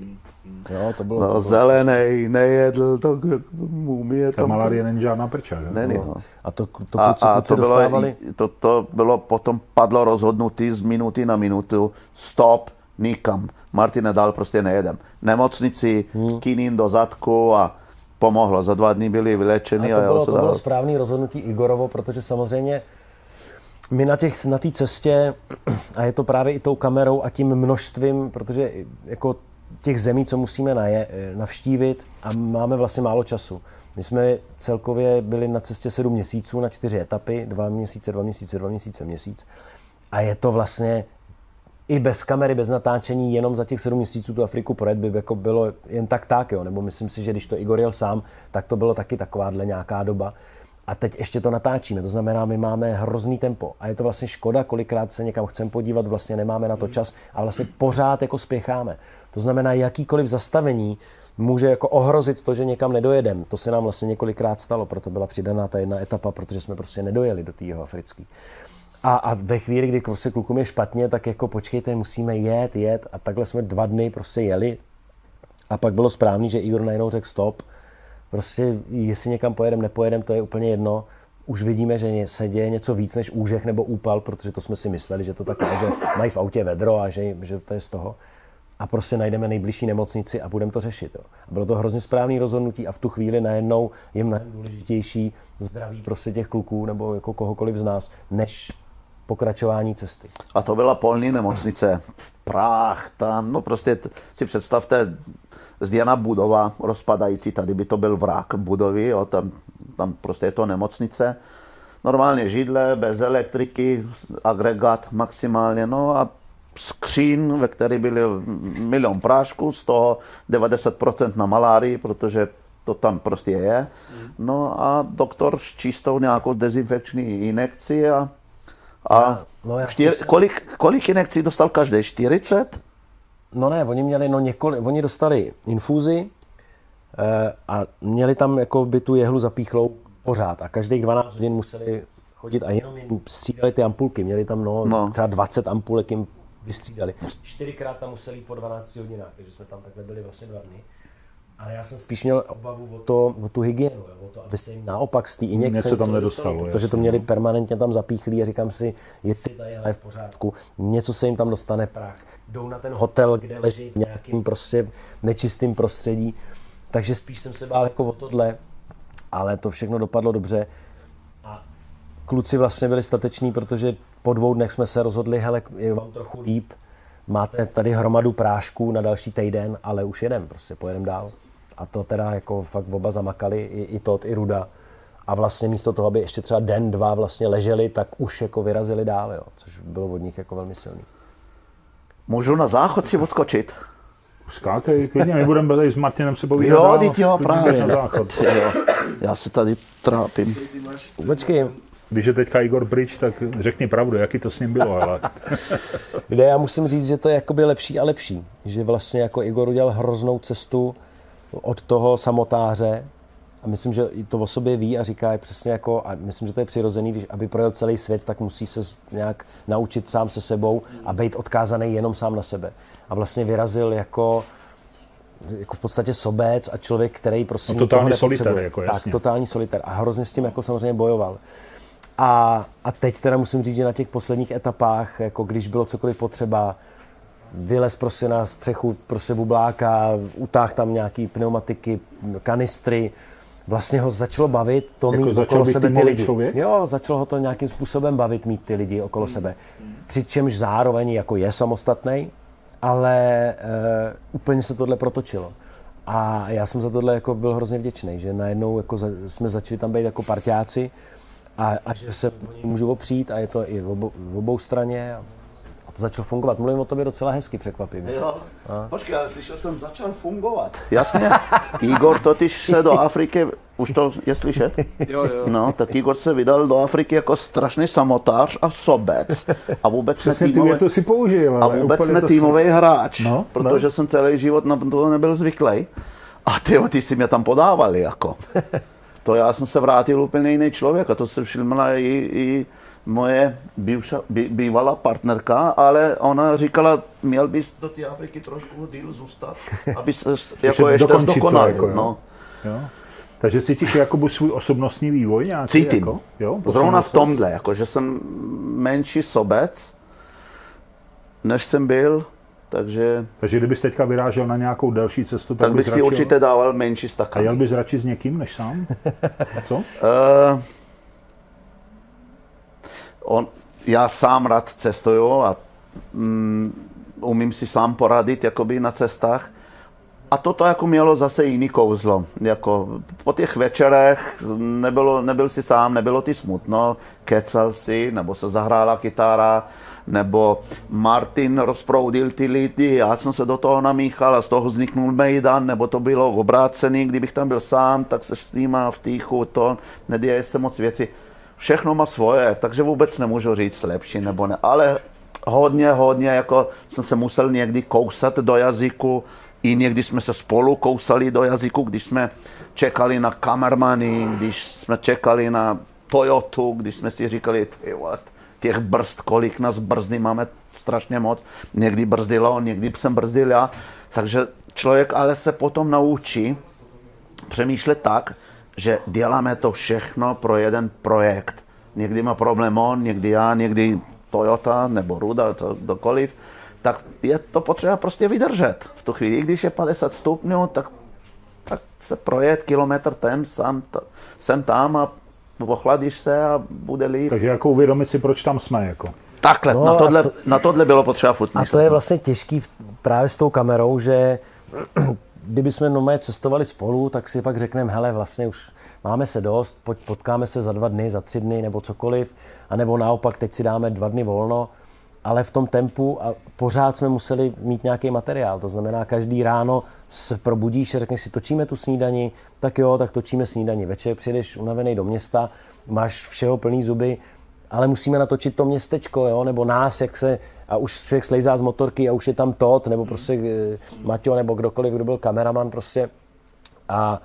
Jo, to bylo, No, zelenej, nejedl, tak jak mumie Ta tam. malárie není žádná prča, že? Není, no. A to, to A, kluci, a to, bylo, dostávali. to, to bylo potom padlo rozhodnutí z minuty na minutu, stop, nikam. Martine dal prostě nejedem. Nemocnici, hmm. kinin do zadku a pomohlo. Za dva dny byli vylečeni A a, to jelo bylo, to bylo dál. správný rozhodnutí Igorovo, protože samozřejmě my na těch, na té cestě, a je to právě i tou kamerou a tím množstvím, protože jako těch zemí, co musíme naje, navštívit a máme vlastně málo času. My jsme celkově byli na cestě sedm měsíců na čtyři etapy, dva měsíce, dva měsíce, dva měsíce, měsíc. A je to vlastně i bez kamery, bez natáčení, jenom za těch sedm měsíců tu Afriku projet by jako bylo jen tak tak, jo. Nebo myslím si, že když to Igor jel sám, tak to bylo taky takováhle nějaká doba. A teď ještě to natáčíme, to znamená, my máme hrozný tempo. A je to vlastně škoda, kolikrát se někam chceme podívat, vlastně nemáme na to čas a vlastně pořád jako spěcháme. To znamená, jakýkoliv zastavení může jako ohrozit to, že někam nedojedem. To se nám vlastně několikrát stalo, proto byla přidaná ta jedna etapa, protože jsme prostě nedojeli do té africké. A, a ve chvíli, kdy prostě klukům je špatně, tak jako počkejte, musíme jet, jet. A takhle jsme dva dny prostě jeli. A pak bylo správný, že Igor najednou řekl stop. Prostě jestli někam pojedem, nepojedem, to je úplně jedno. Už vidíme, že se děje něco víc než úžeh nebo úpal, protože to jsme si mysleli, že to tak je, že mají v autě vedro a že, že to je z toho. A prostě najdeme nejbližší nemocnici a budeme to řešit. Jo. A bylo to hrozně správný rozhodnutí a v tu chvíli najednou je mnohem důležitější zdraví prostě těch kluků nebo jako kohokoliv z nás, než pokračování cesty. A to byla polní nemocnice. Prach tam, no prostě si představte zděná budova rozpadající, tady by to byl vrak budovy, jo, tam, tam prostě je to nemocnice. Normálně židle, bez elektriky, agregát maximálně, no a skřín, ve které byly milion prášků, z toho 90% na malárii, protože to tam prostě je. No a doktor s čistou nějakou dezinfekční injekci a, a no já čtyř, kolik, kolik injekcí dostal každý? 40? No ne, oni měli no několik, oni dostali infúzi eh, a měli tam jako by tu jehlu zapíchlou pořád a každých 12 hodin museli chodit a jenom jim střídali ty ampulky. Měli tam no, No. třeba 20 ampulek jim vystřídali. Čtyřikrát tam museli po 12 hodinách, takže jsme tam takhle byli vlastně dva dny. Ale já jsem spíš měl obavu o, to, o tu hygienu, jo, o to, aby se jim naopak z té injekce Něco tam nedostalo, protože to měli no. permanentně tam zapíchlí a říkám si, jestli ta jehla je v pořádku, něco se jim tam dostane prach, jdou na ten hotel, kde leží v nějakým prostě nečistým prostředí, takže spíš jsem se bál jako o tohle, ale to všechno dopadlo dobře. A kluci vlastně byli stateční, protože po dvou dnech jsme se rozhodli, hele, je vám trochu líp, máte tady hromadu prášků na další týden, ale už jedem, prostě pojedem dál. A to teda jako fakt oba zamakali, i, i Todd, i Ruda. A vlastně místo toho, aby ještě třeba den, dva vlastně leželi, tak už jako vyrazili dál, jo, což bylo od nich jako velmi silný. Můžu na záchod si odskočit? Skákej, klidně, my budeme tady s Martinem se povídat. Jo, teď jo, právě. Na záchod. Jo, já se tady trápím. Počkej, Když je teďka Igor pryč, tak řekni pravdu, jaký to s ním bylo, ale kde já musím říct, že to je jakoby lepší a lepší. Že vlastně jako Igor udělal hroznou cestu od toho samotáře a myslím, že to o sobě ví a říká je přesně jako, a myslím, že to je přirozený, když aby projel celý svět, tak musí se nějak naučit sám se sebou a být odkázaný jenom sám na sebe. A vlastně vyrazil jako jako v podstatě sobec a člověk, který prostě No, totální solitér, jako Tak, jasně. totální solitér. A hrozně s tím jako samozřejmě bojoval. A, a teď teda musím říct, že na těch posledních etapách, jako když bylo cokoliv potřeba, vylez prostě na střechu prostě bubláka, utáh tam nějaký pneumatiky, kanistry, vlastně ho začalo bavit to Jako mít okolo sebe ty lidi. člověk? Jo, začalo ho to nějakým způsobem bavit mít ty lidi okolo sebe. Přičemž zároveň jako je samostatný, ale e, úplně se tohle protočilo. A já jsem za tohle jako byl hrozně vděčný, že najednou jako za, jsme začali tam být jako parťáci a, a že se o něj můžu opřít a je to i v obou, v obou straně a to začalo fungovat. Mluvím o tobě docela hezky překvapivě. Jo. Počkej, ale slyšel jsem, začal fungovat. Jasně. Igor totiž se do Afriky, už to je slyšet? Jo, jo. No, tak Igor se vydal do Afriky jako strašný samotář a sobec. A vůbec přesně ne ty týmový, to si použil. a vůbec úplně ne to týmový hráč, No, protože no. jsem celý život na to nebyl zvyklý. A ty, ty si mě tam podávali, jako. To já jsem se vrátil úplně jiný člověk a to se všimla i, i moje bývša, bí, bývalá partnerka, ale ona říkala, měl bys do té Afriky trošku díl zůstat, aby se jako ještě zdokonalil. jako, jo. no. Jo. Takže cítíš jakoby svůj osobnostní vývoj nějaký? Cítím. Jako? Jo, Zrovna v tomhle, jako že jsem menší sobec, než jsem byl, takže Takže kdybys teďka vyrážel na nějakou delší cestu, tak, tak bys bych si radši- určitě dával menší A stakan. jel bys radši s někým než sám? Co? Uh, on, já sám rád cestuju a mm, umím si sám poradit jakoby na cestách. A toto jako mělo zase jiný kouzlo. Jako po těch večerech nebylo, nebyl si sám, nebylo ti smutno, kecal si, nebo se zahrála kytára, nebo Martin rozproudil ty lidi, já jsem se do toho namíchal a z toho vzniknul Mejdan, nebo to bylo obrácený, kdybych tam byl sám, tak se s nima v týchu, to neděje se moc věci. Všechno má svoje, takže vůbec nemůžu říct lepší nebo ne, ale hodně, hodně, jako jsem se musel někdy kousat do jazyku, i někdy jsme se spolu kousali do jazyku, když jsme čekali na kamermany, když jsme čekali na Toyotu, když jsme si říkali, ty vole, těch brzd, kolik nás brzdy máme strašně moc. Někdy brzdil on, někdy jsem brzdil já. Takže člověk ale se potom naučí přemýšlet tak, že děláme to všechno pro jeden projekt. Někdy má problém on, někdy já, někdy Toyota nebo Ruda, to dokoliv. Tak je to potřeba prostě vydržet. V tu chvíli, i když je 50 stupňů, tak, tak se projet kilometr tem, sam, ta, sem tam a ochladíš se a bude líp. Takže jako uvědomit si, proč tam jsme. Jako. Takhle, No na, tohle, to- na tohle bylo potřeba furt A to je vlastně těžký v- právě s tou kamerou, že kdyby jsme normálně cestovali spolu, tak si pak řekneme, hele, vlastně už máme se dost, pojď, potkáme se za dva dny, za tři dny nebo cokoliv, anebo naopak teď si dáme dva dny volno, ale v tom tempu a pořád jsme museli mít nějaký materiál. To znamená, každý ráno se probudíš a řekneš si, točíme tu snídani, tak jo, tak točíme snídani. Večer přijdeš unavený do města, máš všeho plný zuby, ale musíme natočit to městečko, jo, nebo nás, jak se, a už člověk slejzá z motorky a už je tam Todd, nebo prostě eh, Maťo, nebo kdokoliv, kdo byl kameraman prostě. A,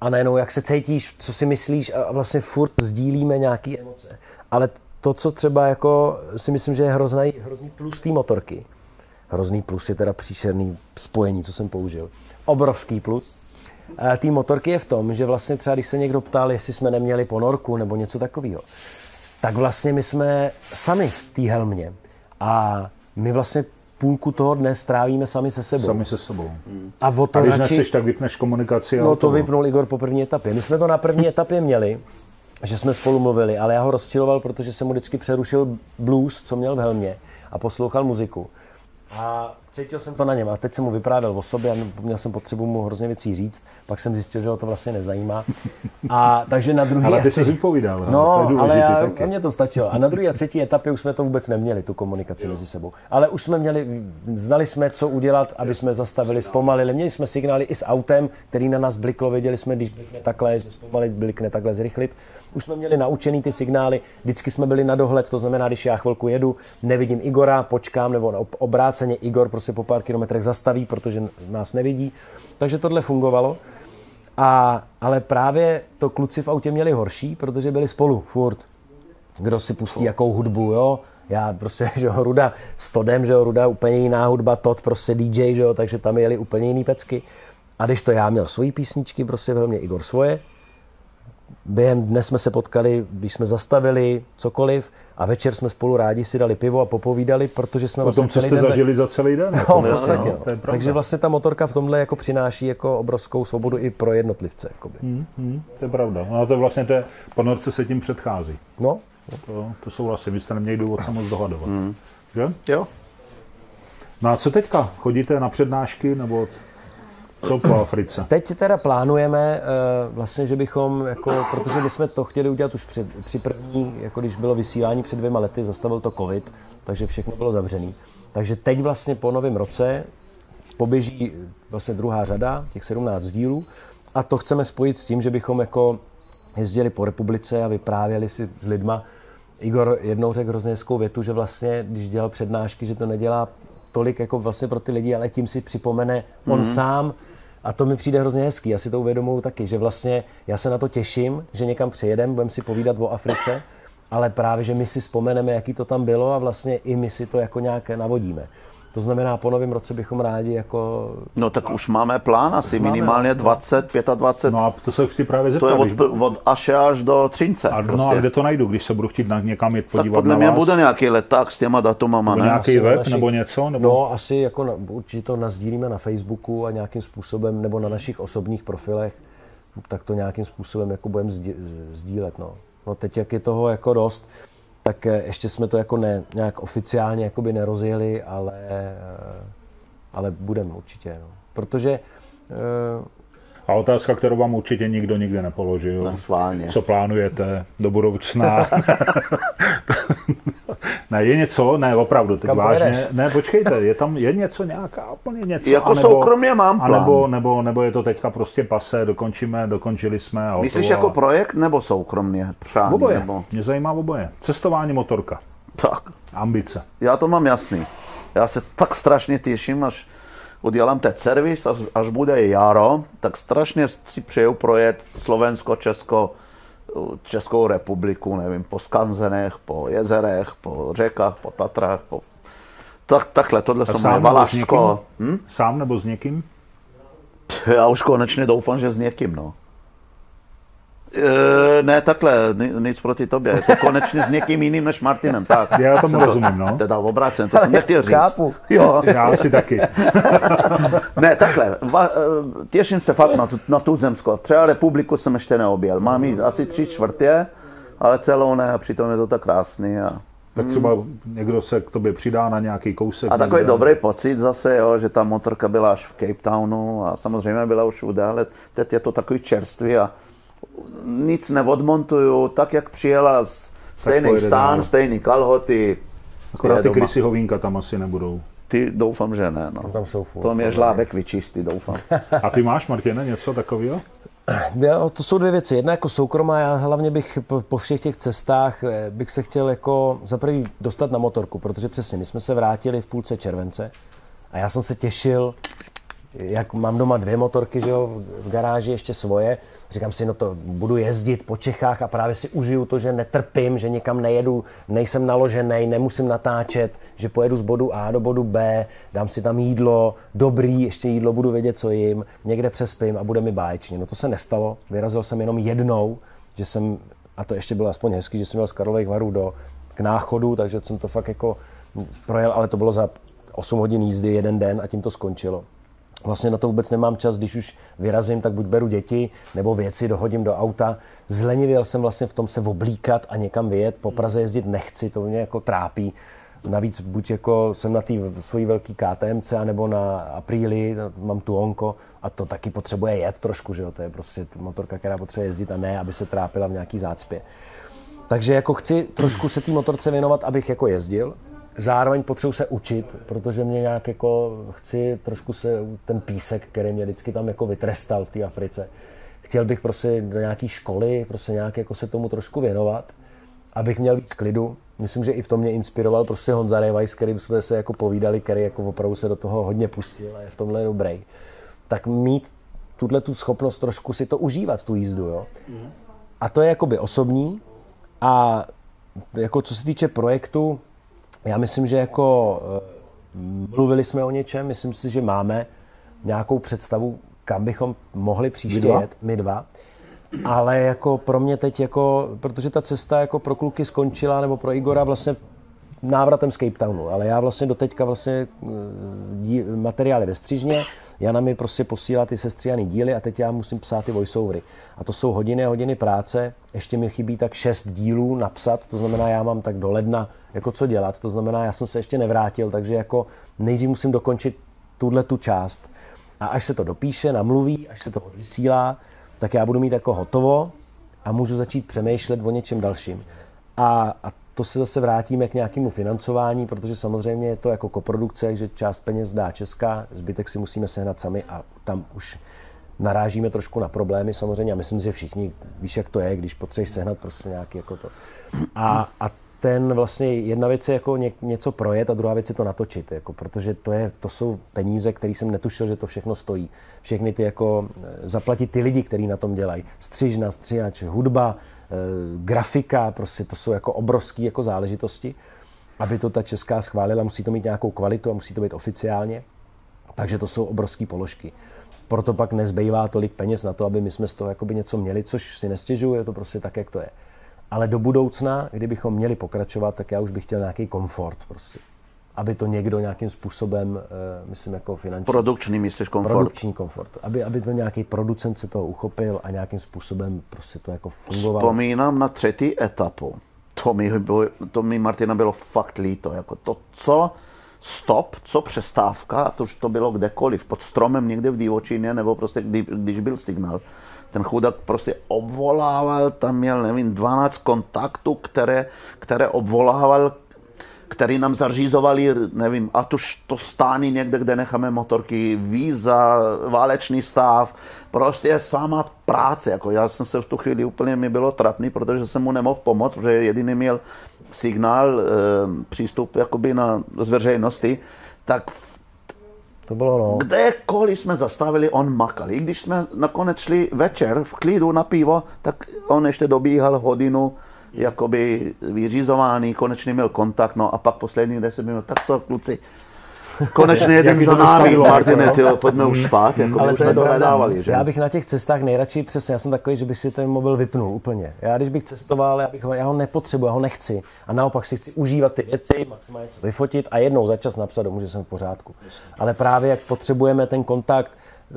a najednou, jak se cítíš, co si myslíš a vlastně furt sdílíme nějaké emoce. Ale to, co třeba jako si myslím, že je hrozný, hrozný plus té motorky, hrozný plus je teda příšerný spojení, co jsem použil, obrovský plus, eh, té motorky je v tom, že vlastně třeba, když se někdo ptal, jestli jsme neměli ponorku nebo něco takového, tak vlastně my jsme sami v té helmě a my vlastně půlku toho dne strávíme sami se sebou. Sami se sebou. A o to A když radši... nechceš, tak vypneš komunikaci. a No to vypnul Igor po první etapě. My jsme to na první etapě měli, že jsme spolu mluvili, ale já ho rozčiloval, protože jsem mu vždycky přerušil blues, co měl v helmě a poslouchal muziku. A cítil jsem to na něm a teď jsem mu vyprávěl o sobě a měl jsem potřebu mu hrozně věcí říct, pak jsem zjistil, že ho to vlastně nezajímá. A takže na druhý Ale ty jsi vypovídal, no, to je ale já, taky. mě to stačilo. A na druhé a třetí etapě už jsme to vůbec neměli, tu komunikaci mezi sebou. Ale už jsme měli, znali jsme, co udělat, aby jsme zastavili, zpomalili. Měli jsme signály i s autem, který na nás bliklo, věděli jsme, když blikne takhle, zpomalit, blikne takhle, zrychlit. Už jsme měli naučený ty signály, vždycky jsme byli na dohled, to znamená, když já chvilku jedu, nevidím Igora, počkám, nebo obráceně Igor prostě po pár kilometrech zastaví, protože nás nevidí. Takže tohle fungovalo. A, ale právě to kluci v autě měli horší, protože byli spolu furt. Kdo si pustí jakou hudbu, jo? Já prostě, že jo, Ruda s Todem, že jo, Ruda úplně jiná hudba, Tod prostě DJ, že jo, takže tam jeli úplně jiný pecky. A když to já měl svoji písničky, prostě velmi Igor svoje, během dne jsme se potkali, když jsme zastavili cokoliv a večer jsme spolu rádi si dali pivo a popovídali, protože jsme o tom, vlastně co jste den... zažili za celý den. No, jako v podstatě, no, no. Takže vlastně ta motorka v tomhle jako přináší jako obrovskou svobodu i pro jednotlivce. Jakoby. Hmm, hmm, to je pravda. No a to je vlastně to je, ponorce se tím předchází. No, To, to souhlasím, vy jste neměli důvod se moc dohadovat. Hmm. Že? Jo. No a co teďka? Chodíte na přednášky nebo co po Africe? Teď teda plánujeme uh, vlastně, že bychom, jako, protože my jsme to chtěli udělat už před, při první, jako když bylo vysílání před dvěma lety, zastavil to covid, takže všechno bylo zavřený. Takže teď vlastně po novém roce poběží vlastně druhá řada, těch 17 dílů, a to chceme spojit s tím, že bychom jako jezdili po republice a vyprávěli si s lidma. Igor jednou řekl hrozně hezkou větu, že vlastně, když dělal přednášky, že to nedělá tolik jako vlastně pro ty lidi, ale tím si připomene on mm-hmm. sám, a to mi přijde hrozně hezký, já si to uvědomuji taky, že vlastně já se na to těším, že někam přijedem, budeme si povídat o Africe, ale právě, že my si vzpomeneme, jaký to tam bylo a vlastně i my si to jako nějak navodíme. To znamená, po novém roce bychom rádi jako... No tak už máme plán asi minimálně 20, 25. No a to se chci právě to zeptat. je od, od Aše až do Třince. a, prostě. no a kde to najdu, když se budu chtít na, někam jít tak podívat podle na mě vás? bude nějaký leták s těma datumama, ne? nějaký web naši- nebo něco? Nebo... No, asi jako na, určitě to nazdílíme na Facebooku a nějakým způsobem, nebo na našich osobních profilech, tak to nějakým způsobem jako budeme sdí- sdílet. No. no teď, jak je toho jako dost, tak eh, ještě jsme to jako ne, nějak oficiálně jakoby nerozjeli, ale, eh, ale budeme určitě. No. Protože eh, A otázka, kterou vám určitě nikdo nikdy nepoložil. Schválně. Co plánujete do budoucna? ne, je něco, ne, opravdu, teď Kam vážně. pojedeš? Ne, počkejte, je tam je něco nějaká úplně něco. Jako soukromně mám plán. Anebo, nebo, nebo je to teďka prostě pase, dokončíme, dokončili jsme a Myslíš jako a- projekt nebo soukromně přání? Oboje, Nebo... mě zajímá oboje. Cestování motorka, Tak, ambice. já to mám jasný. Já se tak strašně těším, až udělám ten servis, až, až bude jaro, tak strašně si přeju projet Slovensko, Česko, Českou republiku, nevím, po skanzenech, po jezerech, po řekách, po Tatrách, po... Tak, takhle, tohle jsou moje Valašsko. někým? Sám nebo s někým? Já už konečně doufám, že s někým, no. E, ne, takhle, ni- nic proti tobě. Jako konečně s někým jiným než Martinem, tak. Já tomu to- rozumím, no. Teda obrácen, to jsem nechtěl říct. Chápu. Jo, Já asi taky. ne, takhle, va, e, těším se fakt na, tu- na tu zemsko. Třeba republiku jsem ještě neobjel. Mám jít asi tři čtvrtě, ale celou ne a přitom je to tak krásný. A, Tak třeba někdo se k tobě přidá na nějaký kousek. a takový někde. dobrý pocit zase, jo, že ta motorka byla až v Cape Townu a samozřejmě byla už všude, ale teď je to takový čerstvý a nic neodmontuju, tak jak přijela z stejný pojede stán, dál. stejný kalhoty. Akorát ty. Krysy Hovínka tam asi nebudou. Ty doufám, že ne. No. tam jsou furt. To mě žlábek vyčistí, doufám. A ty máš, Martine, něco takového? Jo, to jsou dvě věci. Jedna jako soukromá, já hlavně bych po, po všech těch cestách eh, bych se chtěl jako za prvý dostat na motorku, protože přesně my jsme se vrátili v půlce července a já jsem se těšil, jak mám doma dvě motorky, že jo, v garáži ještě svoje. Říkám si, no to budu jezdit po Čechách a právě si užiju to, že netrpím, že nikam nejedu, nejsem naložený, nemusím natáčet, že pojedu z bodu A do bodu B, dám si tam jídlo, dobrý, ještě jídlo, budu vědět, co jim, někde přespím a bude mi báječně. No to se nestalo, vyrazil jsem jenom jednou, že jsem, a to ještě bylo aspoň hezký, že jsem měl z Karlových varů do, k náchodu, takže jsem to fakt jako projel, ale to bylo za 8 hodin jízdy jeden den a tím to skončilo. Vlastně na to vůbec nemám čas, když už vyrazím, tak buď beru děti, nebo věci dohodím do auta. Zlenivěl jsem vlastně v tom se oblíkat a někam vyjet. Po Praze jezdit nechci, to mě jako trápí. Navíc buď jako jsem na té svojí velký KTMC, nebo na Apríli, mám tu Onko a to taky potřebuje jet trošku, že jo? To je prostě motorka, která potřebuje jezdit a ne, aby se trápila v nějaký zácpě. Takže jako chci trošku se té motorce věnovat, abych jako jezdil, zároveň potřebuji se učit, protože mě nějak jako chci trošku se ten písek, který mě vždycky tam jako vytrestal v té Africe. Chtěl bych prostě do nějaké školy, prostě nějak jako se tomu trošku věnovat, abych měl víc klidu. Myslím, že i v tom mě inspiroval prostě Honza Revajs, který jsme se jako povídali, který jako opravdu se do toho hodně pustil a je v tomhle dobrý. Tak mít tuhle tu schopnost trošku si to užívat, tu jízdu, jo. A to je jakoby osobní a jako co se týče projektu, já myslím, že jako eh, mluvili jsme o něčem, myslím si, že máme nějakou představu, kam bychom mohli příště My dva? jet, my dva. Ale jako pro mě teď, jako, protože ta cesta jako pro kluky skončila, nebo pro Igora vlastně návratem z Cape Townu, ale já vlastně do teďka vlastně eh, dí, materiály ve střižně, Jana mi prostě posílá ty sestříhaný díly a teď já musím psát ty voiceovery. A to jsou hodiny a hodiny práce, ještě mi chybí tak šest dílů napsat, to znamená, já mám tak do ledna jako co dělat, to znamená, já jsem se ještě nevrátil, takže jako nejdřív musím dokončit tuhle tu část. A až se to dopíše, namluví, až se to odvysílá, tak já budu mít jako hotovo a můžu začít přemýšlet o něčem dalším. A, a to se zase vrátíme k nějakému financování, protože samozřejmě je to jako koprodukce, že část peněz dá Česká, zbytek si musíme sehnat sami a tam už narážíme trošku na problémy samozřejmě a myslím že všichni víš, jak to je, když potřebuješ sehnat prostě nějaký jako to. A, a ten vlastně jedna věc je jako ně, něco projet a druhá věc je to natočit, jako, protože to, je, to jsou peníze, které jsem netušil, že to všechno stojí. Všechny ty jako eh, zaplatit ty lidi, kteří na tom dělají. Střižna, stříhač, hudba, eh, grafika, prostě to jsou jako obrovské jako záležitosti. Aby to ta česká schválila, musí to mít nějakou kvalitu a musí to být oficiálně. Takže to jsou obrovské položky. Proto pak nezbývá tolik peněz na to, aby my jsme z toho něco měli, což si nestěžuju, je to prostě tak, jak to je. Ale do budoucna, kdybychom měli pokračovat, tak já už bych chtěl nějaký komfort prostě. Aby to někdo nějakým způsobem, eh, myslím jako finanční, Produkční myslíš komfort? produkční komfort. Aby, aby to nějaký producent se toho uchopil a nějakým způsobem prostě to jako fungovalo. Vzpomínám na třetí etapu. To mi, to mi Martina bylo fakt líto. Jako to, co stop, co přestávka, a to už to bylo kdekoliv, pod stromem někde v divočině, nebo prostě kdy, když byl signál, ten chudák prostě obvolával, tam měl, nevím, 12 kontaktů, které, které obvolával, který nám zařizovali, nevím, a to, to stány někde, kde necháme motorky, víza, válečný stav, prostě sama práce. Jako já jsem se v tu chvíli úplně, mi bylo trapný, protože jsem mu nemohl pomoct, protože jediný měl signál, e, přístup jakoby na, z veřejnosti, tak To bylo no. kdekoliv jsme zastavili, on makal. I když jsme nakonec šli večer v klidu na pivo, tak on ještě dobíhal hodinu jakoby vyřizovaný, konečně měl kontakt, no a pak poslední 10 minut, tak co kluci, konečně jeden za námi, Martine, jako, tyjo, pojďme už spát, jako Ale už to dohledávali, že? Já bych na těch cestách nejradši přesně, já jsem takový, že bych si ten mobil vypnul úplně. Já když bych cestoval, já, bych ho, já ho nepotřebuji, já ho nechci. A naopak si chci užívat ty věci, maximálně vyfotit a jednou za čas napsat domů, že jsem v pořádku. Ale právě jak potřebujeme ten kontakt, eh,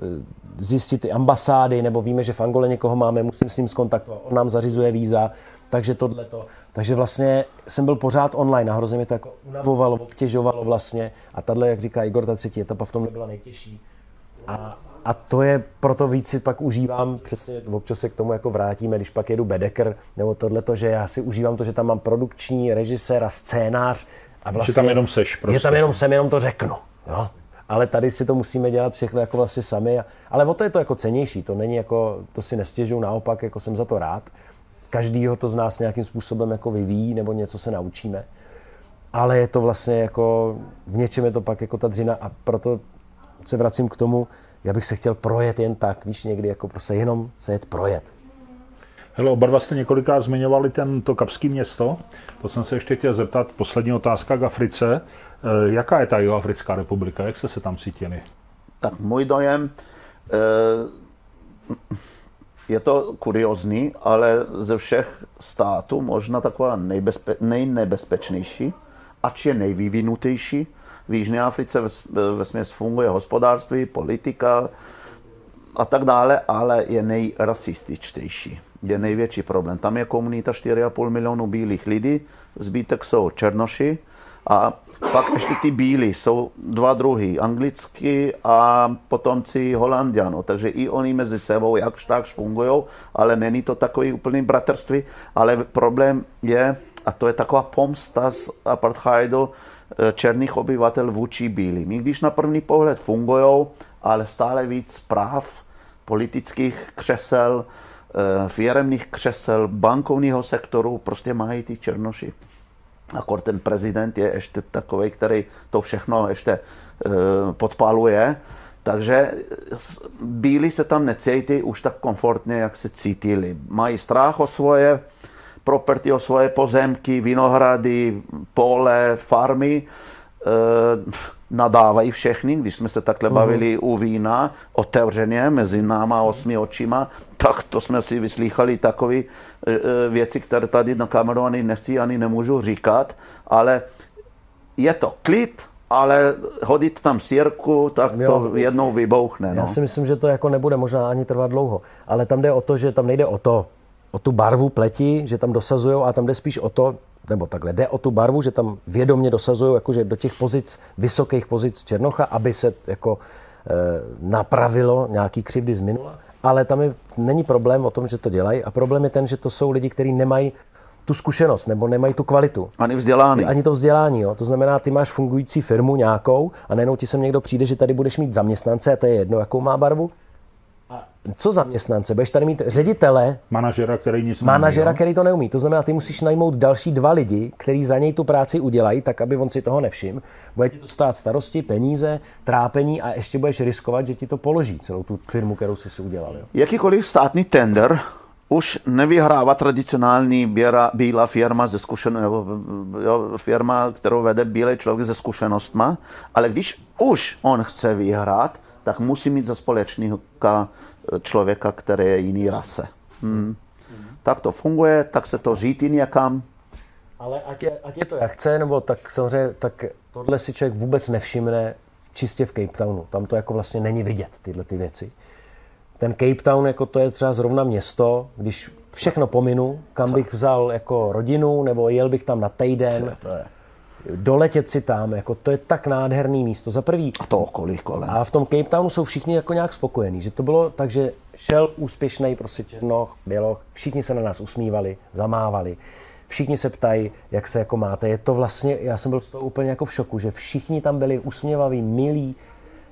zjistit ty ambasády, nebo víme, že v Angole někoho máme, musím s ním skontaktovat, on nám zařizuje víza, takže tohle to. Takže vlastně jsem byl pořád online a hrozně mi to jako unavovalo, obtěžovalo vlastně. A tahle, jak říká Igor, ta třetí etapa v tomhle byla nejtěžší. A, a to je proto víc si pak užívám, přesně občas se k tomu jako vrátíme, když pak jedu Bedeker, nebo tohleto, že já si užívám to, že tam mám produkční režisér a scénář. A vlastně tam jenom seš Je prostě. tam jenom jsem, jenom to řeknu. Jo? Ale tady si to musíme dělat všechno jako vlastně sami. A, ale o to je to jako cenější, to není jako, to si nestěžuju, naopak jako jsem za to rád. Každýho to z nás nějakým způsobem jako vyvíjí, nebo něco se naučíme. Ale je to vlastně jako, v něčem je to pak jako ta dřina a proto se vracím k tomu, já bych se chtěl projet jen tak, víš, někdy jako prostě jenom se jet projet. Hele, oba dva jste několikrát zmiňovali ten, to kapský město. To jsem se ještě chtěl zeptat. Poslední otázka k Africe. E, jaká je ta Jihoafrická republika? Jak jste se tam cítili? Tak můj dojem, eh, je to kuriozní, ale ze všech států možná taková nejbezpe, nejnebezpečnější, ač je nejvyvinutější. V Jižní Africe ve směs funguje hospodářství, politika a tak dále, ale je nejrasističtější. Je největší problém. Tam je komunita 4,5 milionů bílých lidí, zbytek jsou černoši A pak ještě ty bílí, jsou dva druhy, anglicky a potomci Holandianů, takže i oni mezi sebou jakž takž fungují, ale není to takový úplný bratrství, ale problém je, a to je taková pomsta z apartheidu eh, černých obyvatel vůči bílým. I když na první pohled fungují, ale stále víc práv, politických křesel, eh, firemných křesel, bankovního sektoru prostě mají ty černoši. Akor ten prezident je ještě takový, který to všechno ještě e, podpaluje. Takže bílí se tam necítí už tak komfortně, jak se cítili. Mají strach o svoje property, o svoje pozemky, vinohrady, pole, farmy. E, nadávají všechny, když jsme se takhle bavili u vína otevřeně mezi náma osmi očima, tak to jsme si vyslýchali takové e, věci, které tady na kameru ani nechci, ani nemůžu říkat, ale je to klid, ale hodit tam sírku, tak jo. to jednou vybouchne. No. Já si myslím, že to jako nebude možná ani trvat dlouho, ale tam jde o to, že tam nejde o to, o tu barvu pleti, že tam dosazují a tam jde spíš o to, nebo takhle, jde o tu barvu, že tam vědomě dosazují jakože do těch pozic, vysokých pozic Černocha, aby se jako e, napravilo nějaký křivdy z minula. Ale tam je, není problém o tom, že to dělají a problém je ten, že to jsou lidi, kteří nemají tu zkušenost nebo nemají tu kvalitu. Ani vzdělání. Ani to vzdělání. Jo. To znamená, ty máš fungující firmu nějakou a najednou ti sem někdo přijde, že tady budeš mít zaměstnance a to je jedno, jakou má barvu co zaměstnance? Budeš tady mít ředitele, manažera, který nic manažera, neumí, který to neumí. To znamená, ty musíš najmout další dva lidi, kteří za něj tu práci udělají, tak aby on si toho nevšiml. Bude ti to stát starosti, peníze, trápení a ještě budeš riskovat, že ti to položí, celou tu firmu, kterou jsi si udělal. Jo. Jakýkoliv státní tender už nevyhrává tradicionální běra, bílá firma ze zkušen, firma, kterou vede bílý člověk se zkušenostma, ale když už on chce vyhrát, tak musí mít za společníka člověka, který je jiný rase. Hmm. Tak to funguje, tak se to řídí někam. Ale ať je, ať je to jak chce, nebo tak samozřejmě, tak tohle si člověk vůbec nevšimne čistě v Cape Townu. Tam to jako vlastně není vidět, tyhle ty věci. Ten Cape Town, jako to je třeba zrovna město, když všechno pominu, kam bych vzal jako rodinu, nebo jel bych tam na týden, to je doletět si tam, jako to je tak nádherný místo. Za prvý. A to okolí kolem. A v tom Cape Townu jsou všichni jako nějak spokojení, že to bylo tak, že šel úspěšný prostě Černoch, Běloch, všichni se na nás usmívali, zamávali. Všichni se ptají, jak se jako máte. Je to vlastně, já jsem byl z toho úplně jako v šoku, že všichni tam byli usměvaví, milí,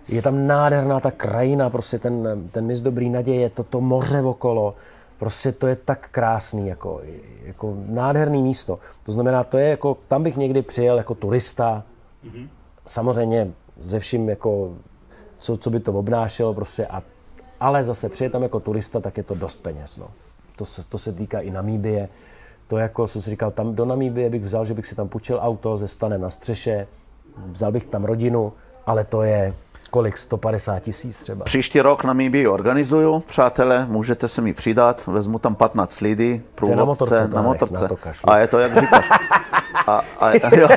je tam nádherná ta krajina, prostě ten, ten mis dobrý naděje, to, to moře okolo. Prostě to je tak krásný, jako, jako nádherný místo. To znamená, to je jako, tam bych někdy přijel jako turista, mm-hmm. samozřejmě ze vším, jako, co, co by to obnášelo, prostě a, ale zase přijet tam jako turista, tak je to dost peněz. No. To, se, to se týká i Namíbie. To jako jsem si říkal, tam do Namíbie bych vzal, že bych si tam půjčil auto se stanem na střeše, vzal bych tam rodinu, ale to je, Kolik? 150 tisíc třeba? Příští rok na Míbi organizuju, přátelé, můžete se mi přidat, vezmu tam 15 lidí, průvodce, na motorce. Na motorce. Na a je to, jak říkáš. A, a, jo.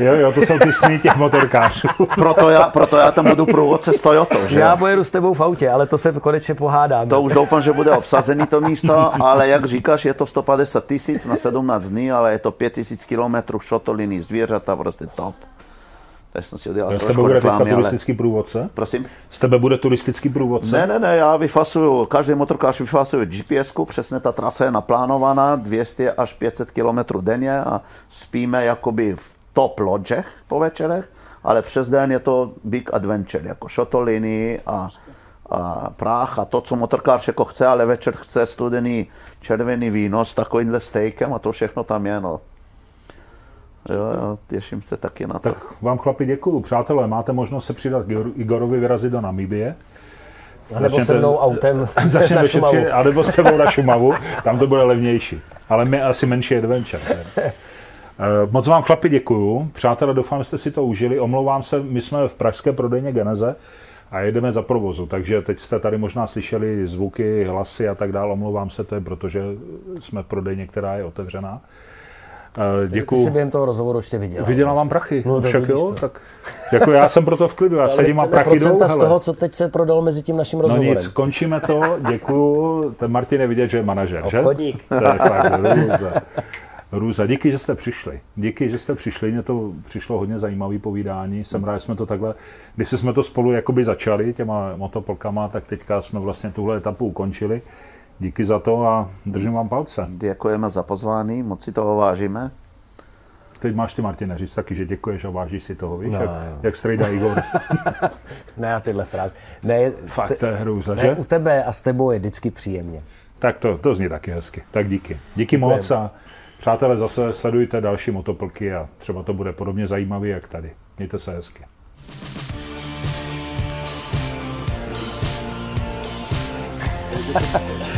jo, jo, to jsou ty sny těch motorkářů. proto, já, proto já tam budu průvodce s Toyotou, že Já pojedu s tebou v autě, ale to se konečně pohádám. To už doufám, že bude obsazený to místo, ale jak říkáš, je to 150 tisíc na 17 dní, ale je to 5 tisíc kilometrů šotoliny, zvířata, prostě top. Takže jsem si udělal z tebe bude reklamy, turistický průvodce? Prosím? Z tebe bude turistický průvodce? Ne, ne, ne, já vyfasuju, každý motorkář vyfasuje gps přesně ta trasa je naplánovaná, 200 až 500 km denně a spíme jakoby v top lodgech po večerech, ale přes den je to big adventure, jako šotoliny a, a práh a to, co motorkář jako chce, ale večer chce studený červený víno s takovýmhle steakem a to všechno tam je, no. Jo, jo, těším se taky na to. Tak vám chlapi děkuju. Přátelé, máte možnost se přidat Igorovi vyrazit do Namibie. A nebo se mnou autem začneme na Šumavu. A nebo s tebou na Šumavu, tam to bude levnější. Ale my asi menší adventure. Eh, moc vám chlapi děkuju. Přátelé, doufám, že jste si to užili. Omlouvám se, my jsme v pražské prodejně Geneze a jedeme za provozu, takže teď jste tady možná slyšeli zvuky, hlasy a tak dále. Omlouvám se, to je proto, že jsme v prodejně, která je otevřená. Děkuji. Ty jsi během toho rozhovoru ještě viděl. Viděla vám prachy. No, Však jo, to. tak jako já jsem proto v klidu, já sedím a prachy jdou. z toho, co teď se prodalo mezi tím naším rozhovorem. No nic, končíme to, děkuju. Ten Martin je vidět, že je manažer, Obchodník. že? To je fakt, Růza, díky, že jste přišli. Díky, že jste přišli, mně to přišlo hodně zajímavý povídání. Jsem rád, že jsme to takhle, když jsme to spolu jakoby začali těma motopolkama, tak teďka jsme vlastně tuhle etapu ukončili. Díky za to a držím vám palce. Děkujeme za pozvání, moc si toho vážíme. Teď máš ty, Martine, říct taky, že děkuješ a vážíš si toho, víš, No, jak, jo. jak strejda Igor. Ne na tyhle fráze. Ne, Fakt, to je hrůza, ne, že? u tebe a s tebou je vždycky příjemně. Tak to, to zní taky hezky. Tak díky. Díky Děkujeme. moc a přátelé, zase sledujte další motoplky a třeba to bude podobně zajímavý, jak tady. Mějte se hezky.